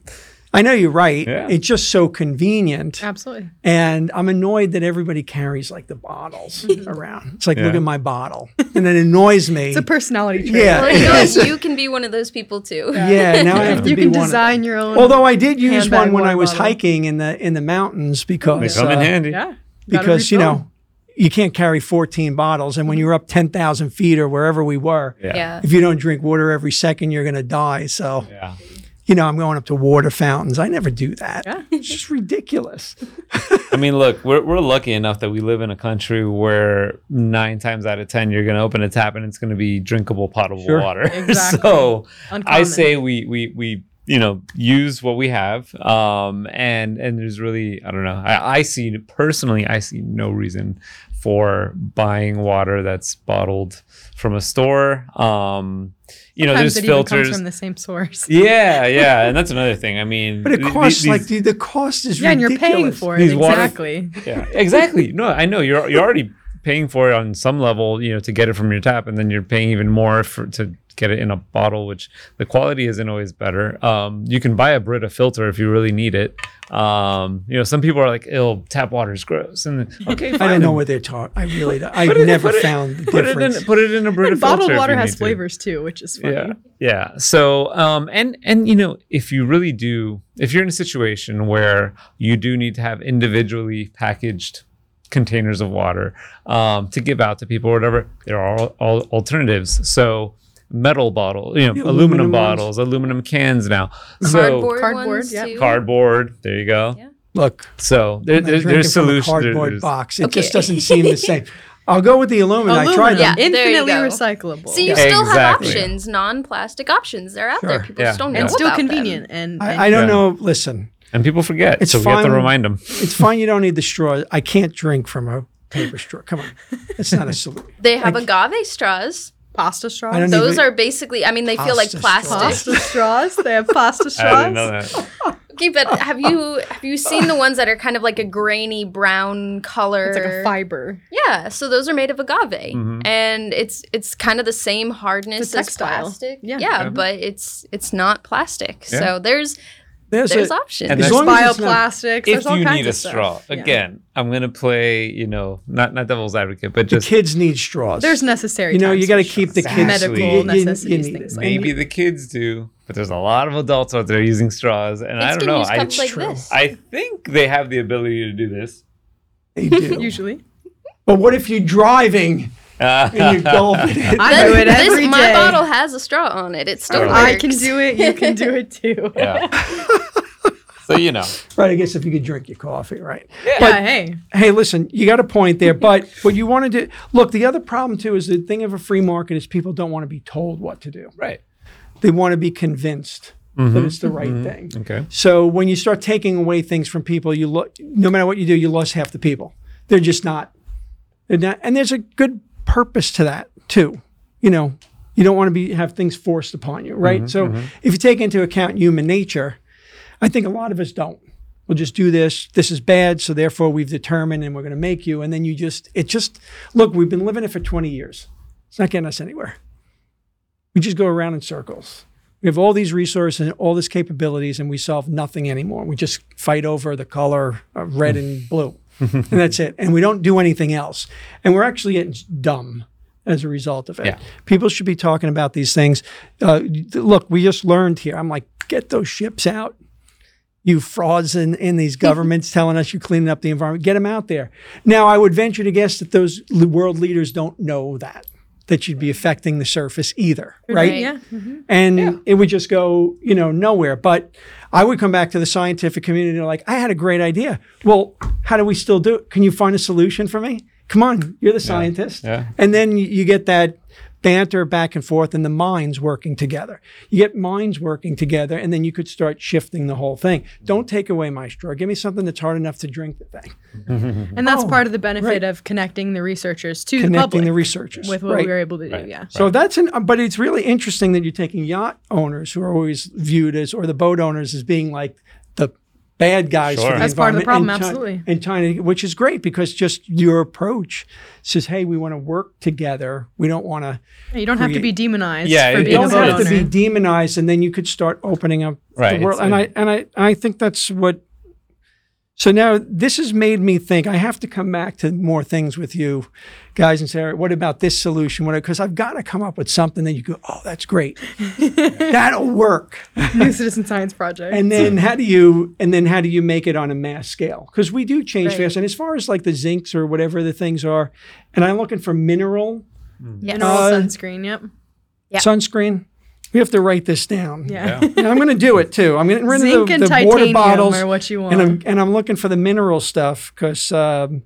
I know you're right. Yeah. It's just so convenient. absolutely. And I'm annoyed that everybody carries like the bottles around. It's like, look at my bottle. And it annoys me. It's a personality trait. yeah. Well, you know? You can be one of those people too. yeah. Now I have to You be can one. design your own. Although I did use one when I was bottle. hiking in the in the mountains because They because come in uh, handy. yeah. Gotta because you know you can't carry 14 bottles and when you're up 10,000 feet or wherever we were Yeah. Yeah. if you don't drink water every second you're going to die so Yeah. you know I'm going up to water fountains I never do that Yeah. it's just ridiculous I mean, look, we're, we're lucky enough that we live in a country where nine times out of 10, you're going to open a tap and it's going to be drinkable, potable Sure. water. Exactly. so I say we, we, we, you know, use what we have. Um, and, and there's really, I don't know, I, I see personally, I see no reason for buying water that's bottled from a store. Um, you know, Sometimes there's it filters. comes from the same source. yeah, yeah, and that's another thing. I mean, but it th- costs these- like the, the cost is Yeah, and you're paying for it. Water- Exactly. yeah, exactly. No, I know you're you're already paying for it on some level, you know, to get it from your tap, and then you're paying even more for to get it in a bottle, which the quality isn't always better. Um, you can buy a Brita filter if you really need it. Um, you know, some people are like, "Ill tap water is gross," and okay, fine. I don't know what they're talking. I really don't. I've it- never put it- found the Put it difference. in put it in a Brita And filter. bottled if water you has need to. flavors too, which is funny. Yeah. Yeah. So, um, and and you know, if you really do, if you're in a situation where you do need to have individually packaged containers of water um, to give out to people or whatever, there are all, all alternatives. So, metal bottle, you know, Yeah, aluminum, aluminum bottles, aluminum cans now. So, Cardboard, Cardboard, ones yeah. cardboard. There you go. Yeah. Look, So there, I'm there, there's a solutions. cardboard there's- box. It just doesn't seem the same. I'll go with the aluminum. I tried Aluminum, them. Yeah, infinitely recyclable. So you Yeah. still have options, non-plastic options. They're out there. People Yeah. just don't know and still about them. convenient. And, and I, I don't Yeah. know. Listen, And people forget. It's so we have to remind them. it's fine. You don't need the straw. I can't drink from a paper straw. Come on, it's not a solution. They have agave straws. Pasta straws. Those even- are basically, I mean, they feel like Pasta plastic. pasta straws. They have pasta straws. I didn't know that. Okay, but have you have you seen the ones that are kind of like a grainy brown color? It's like a fiber. Yeah, so those are made of agave, Mhm. and it's it's kind of the same hardness It's a as plastic. Yeah. yeah, Yeah. but it's it's not plastic. Yeah. So there's There's, there's a, options. And as that's- long as it's not- bioplastics. if there's all you need a of stuff. straw, Yeah. again, I'm gonna play. You know, not not devil's advocate, but the just kids need straws. There's necessary. you know, you got to keep the kids medical You- you- necessities, need things it. like maybe the kids do, but there's a lot of adults out there using straws, and I don't know. I, like this. I think they have the ability to do this. They do. Usually, but what if you're driving and you're gulping it? I do it This- every my day. bottle has a straw on it. It still works. I can do it. You can do it too. yeah. so you know, right, I guess if you could drink your coffee, right? Yeah, hey, Hey, listen, you got a point there, but what you want to do, look, the other problem too is the thing of a free market is people don't want to be told what to do. right? They want to be convinced Mm-hmm. that it's the right thing. Okay. So when you start taking away things from people, you look, no matter what you do, you lost half the people. They're just not, they're not, and there's a good purpose to that too. You know, you don't want to be have things forced upon you, right? Mm-hmm, so mm-hmm. if you take into account human nature, I think a lot of us don't. We'll just do this. This is bad, so therefore we've determined and we're going to make you. And then you just, it just, look, we've been living it for 20 years. It's not getting us anywhere. We just go around in circles. We have all these resources and all these capabilities, and we solve nothing anymore. We just fight over the color of red and blue, and that's it. And we don't do anything else. And we're actually getting dumb as a result of it. Yeah. People should be talking about these things. Uh, look, we just learned here. I'm like, get those ships out. You frauds in, in these governments telling us you're cleaning up the environment. Get them out there. Now, I would venture to guess that those world leaders don't know that, that you'd be affecting the surface either, right? Right. yeah. and it would just go, you know, nowhere. But I would come back to the scientific community and like, I had a great idea. Well, how do we still do it? Can you find a solution for me? Come on, you're the scientist. yeah. And then you get that banter back and forth and the minds working together. You get minds working together and then you could start shifting the whole thing. Don't take away my straw. Give me something that's hard enough to drink the thing. And that's Oh, part of the benefit right. of connecting the researchers to the Connecting public the researchers. with what Right. we were able to do. Yeah. So that's an, but it's really interesting that you're taking yacht owners who are always viewed as, or the boat owners as being like the bad guys Sure. for the That's part of the problem, and Chi- absolutely. And China, which is great because just your approach says, hey, we want to work together. We don't want to, You don't have to be demonized Yeah, for it- being don't a it's- boat have to be demonized, and then you could start opening up Right, the world. And a- I and I I think that's what. So now this has made me think. I have to come back to more things with you, guys, and say, all right, what about this solution? What? Because I've got to come up with something that you go, oh, that's great, that'll work. New citizen science project. And then how do you and then how do you make it on a mass scale? Because we do change Right. fast. And as far as like the zincs or whatever the things are, and I'm looking for mineral Yes. Mineral Uh, sunscreen. Yep. Yeah. sunscreen. We have to write this down. Yeah. And I'm going to do it too. I'm getting rid Zinc of the, and the water titanium bottles, are what you want. and I'm and I'm looking for the mineral stuff because um,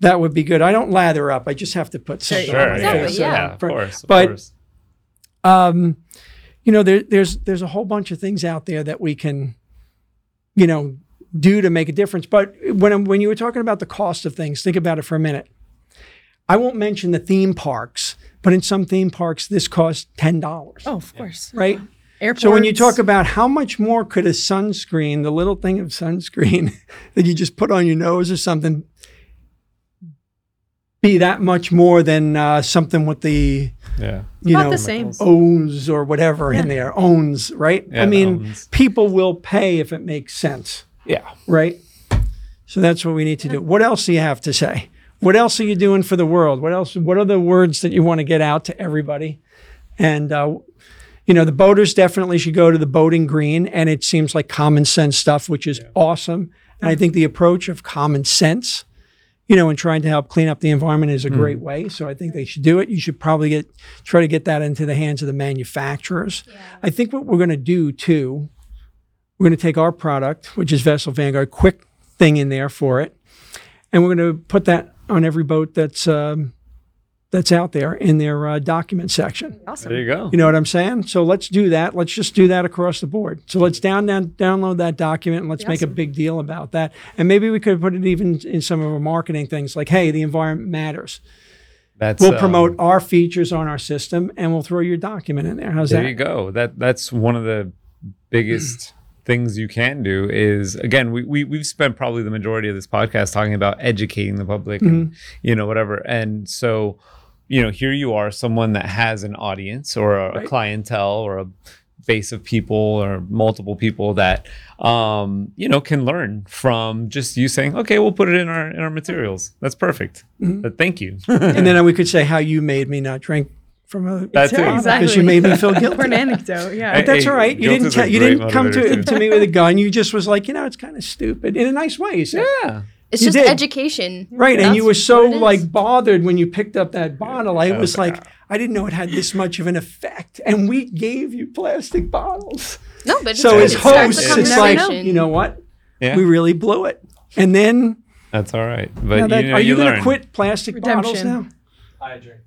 that would be good. I don't lather up. I just have to put something Sure. on my Exactly, face. yeah. of course. Of But- course. Um, you know, there, there's there's a whole bunch of things out there that we can, you know, do to make a difference. But when I'm, when you were talking about the cost of things, think about it for a minute. I won't mention the theme parks, but in some theme parks, this costs ten dollars. oh, of course. Right. Airports. So when you talk about how much more could a sunscreen, the little thing of sunscreen that you just put on your nose or something, be that much more than uh, something with the Yeah. you about know the same. owns or whatever in there owns right. Yeah, I mean, people will pay if it makes sense, Yeah. right? So that's what we need to do. What else do you have to say? What else are you doing for the world? What else? What are the words that you want to get out to everybody? And uh, you know, the boaters definitely should go to the boating green, and it seems like common sense stuff, which is awesome. And I think the approach of common sense, you know, and trying to help clean up the environment is a great way. So I think they should do it. You should probably get try to get that into the hands of the manufacturers. I think what we're going to do too, we're going to take our product, which is Vessel Vanguard, quick thing in there for it, and we're going to put that on every boat that's um, that's out there in their uh, document section. awesome. There you go. You know what I'm saying? So let's do that. Let's just do that across the board. So let's down, down download that document and let's make a big deal about that. And maybe we could put it even in some of our marketing things like, hey, the environment matters. That's We'll um, promote our features on our system and we'll throw your document in there. How's There that? There you go. That that's one of the biggest things you can do is again we, we we've spent probably the majority of this podcast talking about educating the public and you know whatever and so you know here you are someone that has an audience or a, Right. clientele or a base of people or multiple people that um, you know can learn from just you saying, okay, we'll put it in our in our materials. That's perfect. But thank you. and then we could say how you made me not drink from a That too. because Exactly. you made me feel guilty. For an anecdote, yeah. But that's Hey, all right. You didn't. is a Te- you didn't come to, to me with a gun. You just was like, you know, it's kind of stupid in a nice way. You said, yeah. It's You just did. education. right, and you were so what it is. like bothered when you picked up that bottle. I was like, I didn't know it had this much of an effect, and we gave you plastic bottles. No, but So as. It hosts, it's like, you know what? Yeah. We really blew it. And then, That's all right. But now that, you know, are you, you going to learn. quit plastic bottles now? I drink from a hydrant.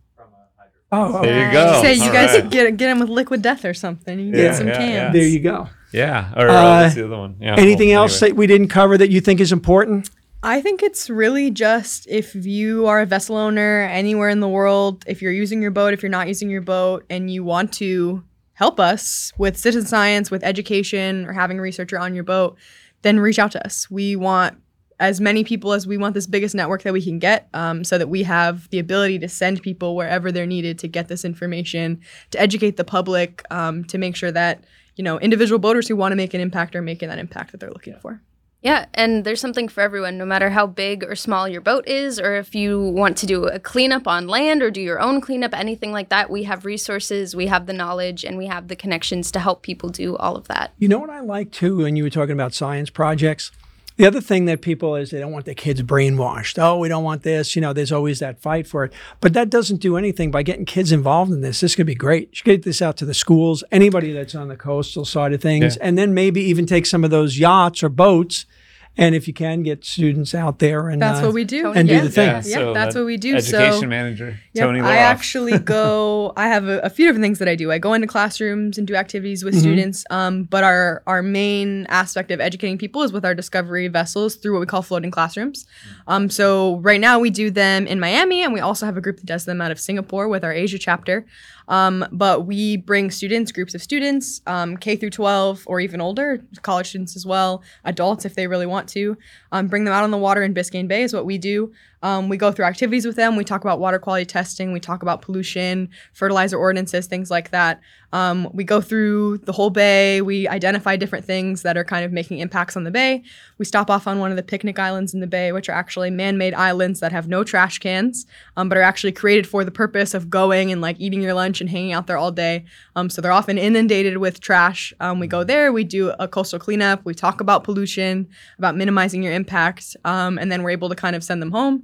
Oh, There you okay. go. Say you All guys right. get get him with liquid death or something. You can Yeah, get some yeah, cans. yeah. There you go. Yeah. Or uh, Uh, the other one? Yeah. Anything well, else anyway. that we didn't cover that you think is important? I think it's really just if you are a vessel owner anywhere in the world, if you're using your boat, if you're not using your boat, and you want to help us with citizen science, with education, or having a researcher on your boat, then reach out to us. We want as many people as we want this biggest network that we can get um, so that we have the ability to send people wherever they're needed to get this information, to educate the public, um, to make sure that you know individual boaters who want to make an impact are making that impact that they're looking for. Yeah, and there's something for everyone, no matter how big or small your boat is, or if you want to do a cleanup on land or do your own cleanup, anything like that. We have resources, we have the knowledge, and we have the connections to help people do all of that. You know what I like too when you were talking about science projects? The other thing that people is they don't want their kids brainwashed. Oh, we don't want this. You know, there's always that fight for it. But that doesn't do anything by getting kids involved in this. This could be great. You should get this out to the schools, anybody that's on the coastal side of things, and then maybe even take some of those yachts or boats. And if you can, get students out there and That's uh, what we do. and do the thing. Yeah, Yeah, that's that what we do. Education So- manager Yep, Tony. I actually go. I have a, a few different things that I do. I go into classrooms and do activities with students. Um, but our our main aspect of educating people is with our discovery vessels through what we call floating classrooms. Um, so right now we do them in Miami, and we also have a group that does them out of Singapore with our Asia chapter. Um, but we bring students, groups of students, um, K through 12 or even older, college students as well, adults if they really want to, um, bring them out on the water in Biscayne Bay is what we do. Um, we go through activities with them. We talk about water quality testing. We talk about pollution, fertilizer ordinances, things like that. Um, we go through the whole bay. We identify different things that are kind of making impacts on the bay. We stop off on one of the picnic islands in the bay, which are actually man-made islands that have no trash cans, um, but are actually created for the purpose of going and like eating your lunch and hanging out there all day. Um, so they're often inundated with trash. Um, we go there. We do a coastal cleanup. We talk about pollution, about minimizing your impact, um, and then we're able to kind of send them home.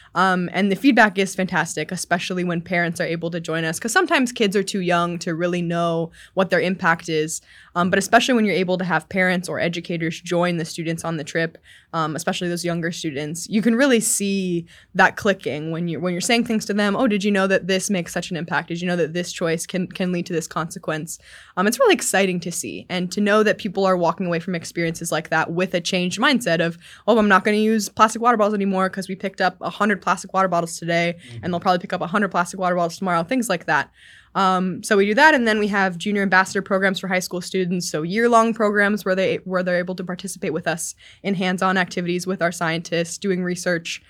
Um, and the feedback is fantastic, especially when parents are able to join us, because sometimes kids are too young to really know what their impact is. Um, but especially when you're able to have parents or educators join the students on the trip, um, especially those younger students, you can really see that clicking when you're when you're saying things to them. Oh, did you know that this makes such an impact? Did you know that this choice can can lead to this consequence? Um, it's really exciting to see and to know that people are walking away from experiences like that with a changed mindset of, oh, I'm not going to use plastic water bottles anymore because we picked up a hundred plastic water bottles today, and they'll probably pick up hundred plastic water bottles tomorrow. Things like that. Um, so we do that, and then we have junior ambassador programs for high school students. So year-long programs where they where they're able to participate with us in hands-on activities with our scientists, doing research.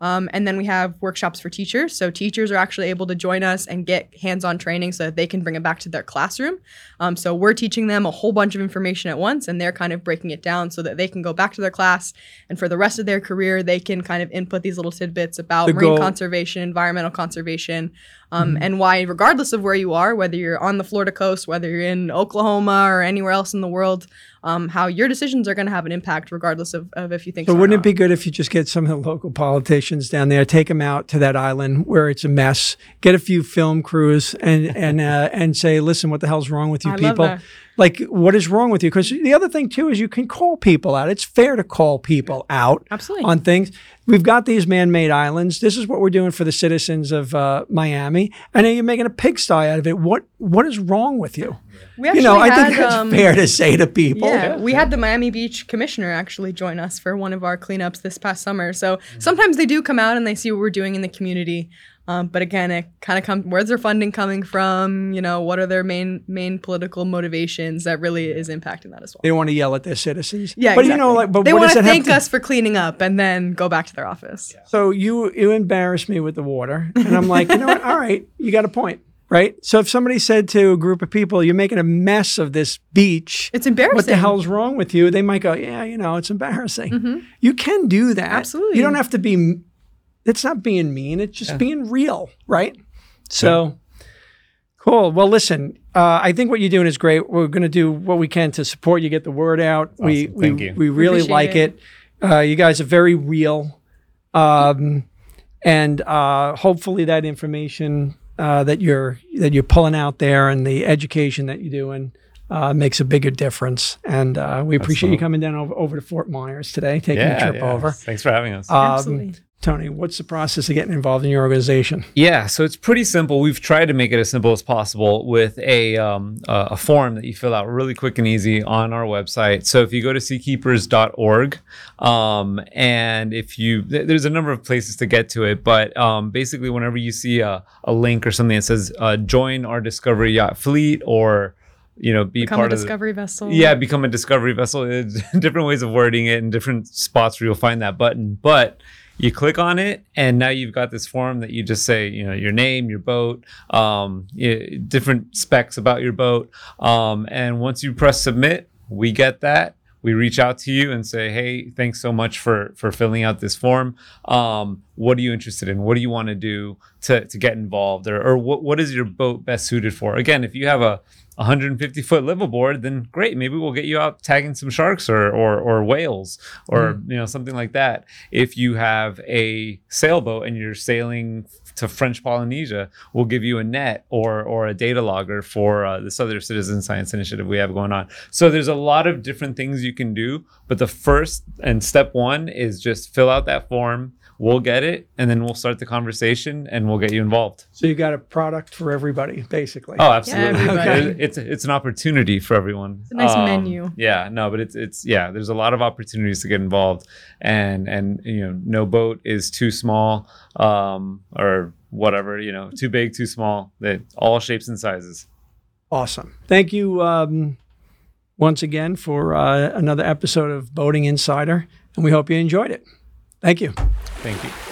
Um, and then we have workshops for teachers. So teachers are actually able to join us and get hands-on training so that they can bring it back to their classroom. Um, so we're teaching them a whole bunch of information at once, and they're kind of breaking it down so that they can go back to their class, and for the rest of their career, they can kind of input these little tidbits about The marine goal- conservation, environmental conservation, um, and why, regardless of where you are, whether you're on the Florida coast, whether you're in Oklahoma or anywhere else in the world, um, how your decisions are going to have an impact, regardless of, of if you think So so. wouldn't it be good if you just get some of the local politicians down there, take them out to that island where it's a mess, get a few film crews, and and uh, and say, listen, what the hell's wrong with you I people? That. Like, what is wrong with you? Because the other thing too is you can call people out. It's fair to call people out Absolutely. on things. We've got these man-made islands. This is what we're doing for the citizens of uh, Miami, and then you're making a pigsty out of it. What what is wrong with you? We You know, I think had, that's um, fair to say to people. Yeah, we had the Miami Beach commissioner actually join us for one of our cleanups this past summer. So sometimes they do come out and they see what we're doing in the community. Um, but again, it kind of comes. Where's their funding coming from? You know, what are their main main political motivations that really is impacting that as well? They want to yell at their citizens. Yeah, but you know, like, but they want to thank us for cleaning up and then go back to their office. So you you embarrass me with the water, and I'm like, you know what? All right, you got a point. right? So if somebody said to a group of people, "You're making a mess of this beach," It's embarrassing. what the hell's wrong with you? They might go, "Yeah, you know, it's embarrassing." You can do that. Mm-hmm. Absolutely. You don't have to be. It's not being mean. It's just being real, right? So. Cool. Well, listen, uh, I think what you're doing is great. We're going to do what we can to support you, get the word out. We, Awesome. Thank we, you. we really appreciate like it. it. Uh, you guys are very real. Um, and uh, hopefully that information uh, that you're that you're pulling out there and the education that you're doing uh, makes a bigger difference. And uh, we appreciate you coming down over, over to Fort Myers today, taking Yeah, a trip yeah. over. Thanks for having us. Um, Absolutely. Tony, what's the process of getting involved in your organization? Yeah, so it's pretty simple. We've tried to make it as simple as possible with a um, uh, a form that you fill out really quick and easy on our website. So if you go to seakeepers.org, um, and if you th- there's a number of places to get to it, but um, basically whenever you see a, a link or something that says uh, join our Discovery Yacht Fleet or you know be Become a part of the, discovery vessel. yeah, become a discovery vessel. It's different ways of wording it and different spots where you'll find that button. But you click on it, and now you've got this form that you just say, you know, your name, your boat, um, y- different specs about your boat. Um, and once you press submit, we get that. We reach out to you and say, "Hey, thanks so much for for filling out this form. Um, what are you interested in? What do you want to do to to get involved, or or what what is your boat best suited for?" Again, if you have a 150 foot liveaboard, then great. Maybe we'll get you out tagging some sharks or or, or whales or you know something like that. If you have a sailboat and you're sailing to French Polynesia, we'll give you a net or or a data logger for uh, this other citizen science initiative we have going on. So there's a lot of different things you can do, but the first and step one is just fill out that form. We'll get it, and then we'll start the conversation, and we'll get you involved. So you got a product for everybody, basically. Oh, absolutely. everybody. It- It's it's an opportunity for everyone. It's a nice menu. Yeah, no, but it's it's yeah. There's a lot of opportunities to get involved, and and you know, no boat is too small, um, or whatever. You know, too big, too small. They all shapes and sizes. Awesome. Thank you um, once again for uh, another episode of Boating Insider, and we hope you enjoyed it. Thank you. Thank you.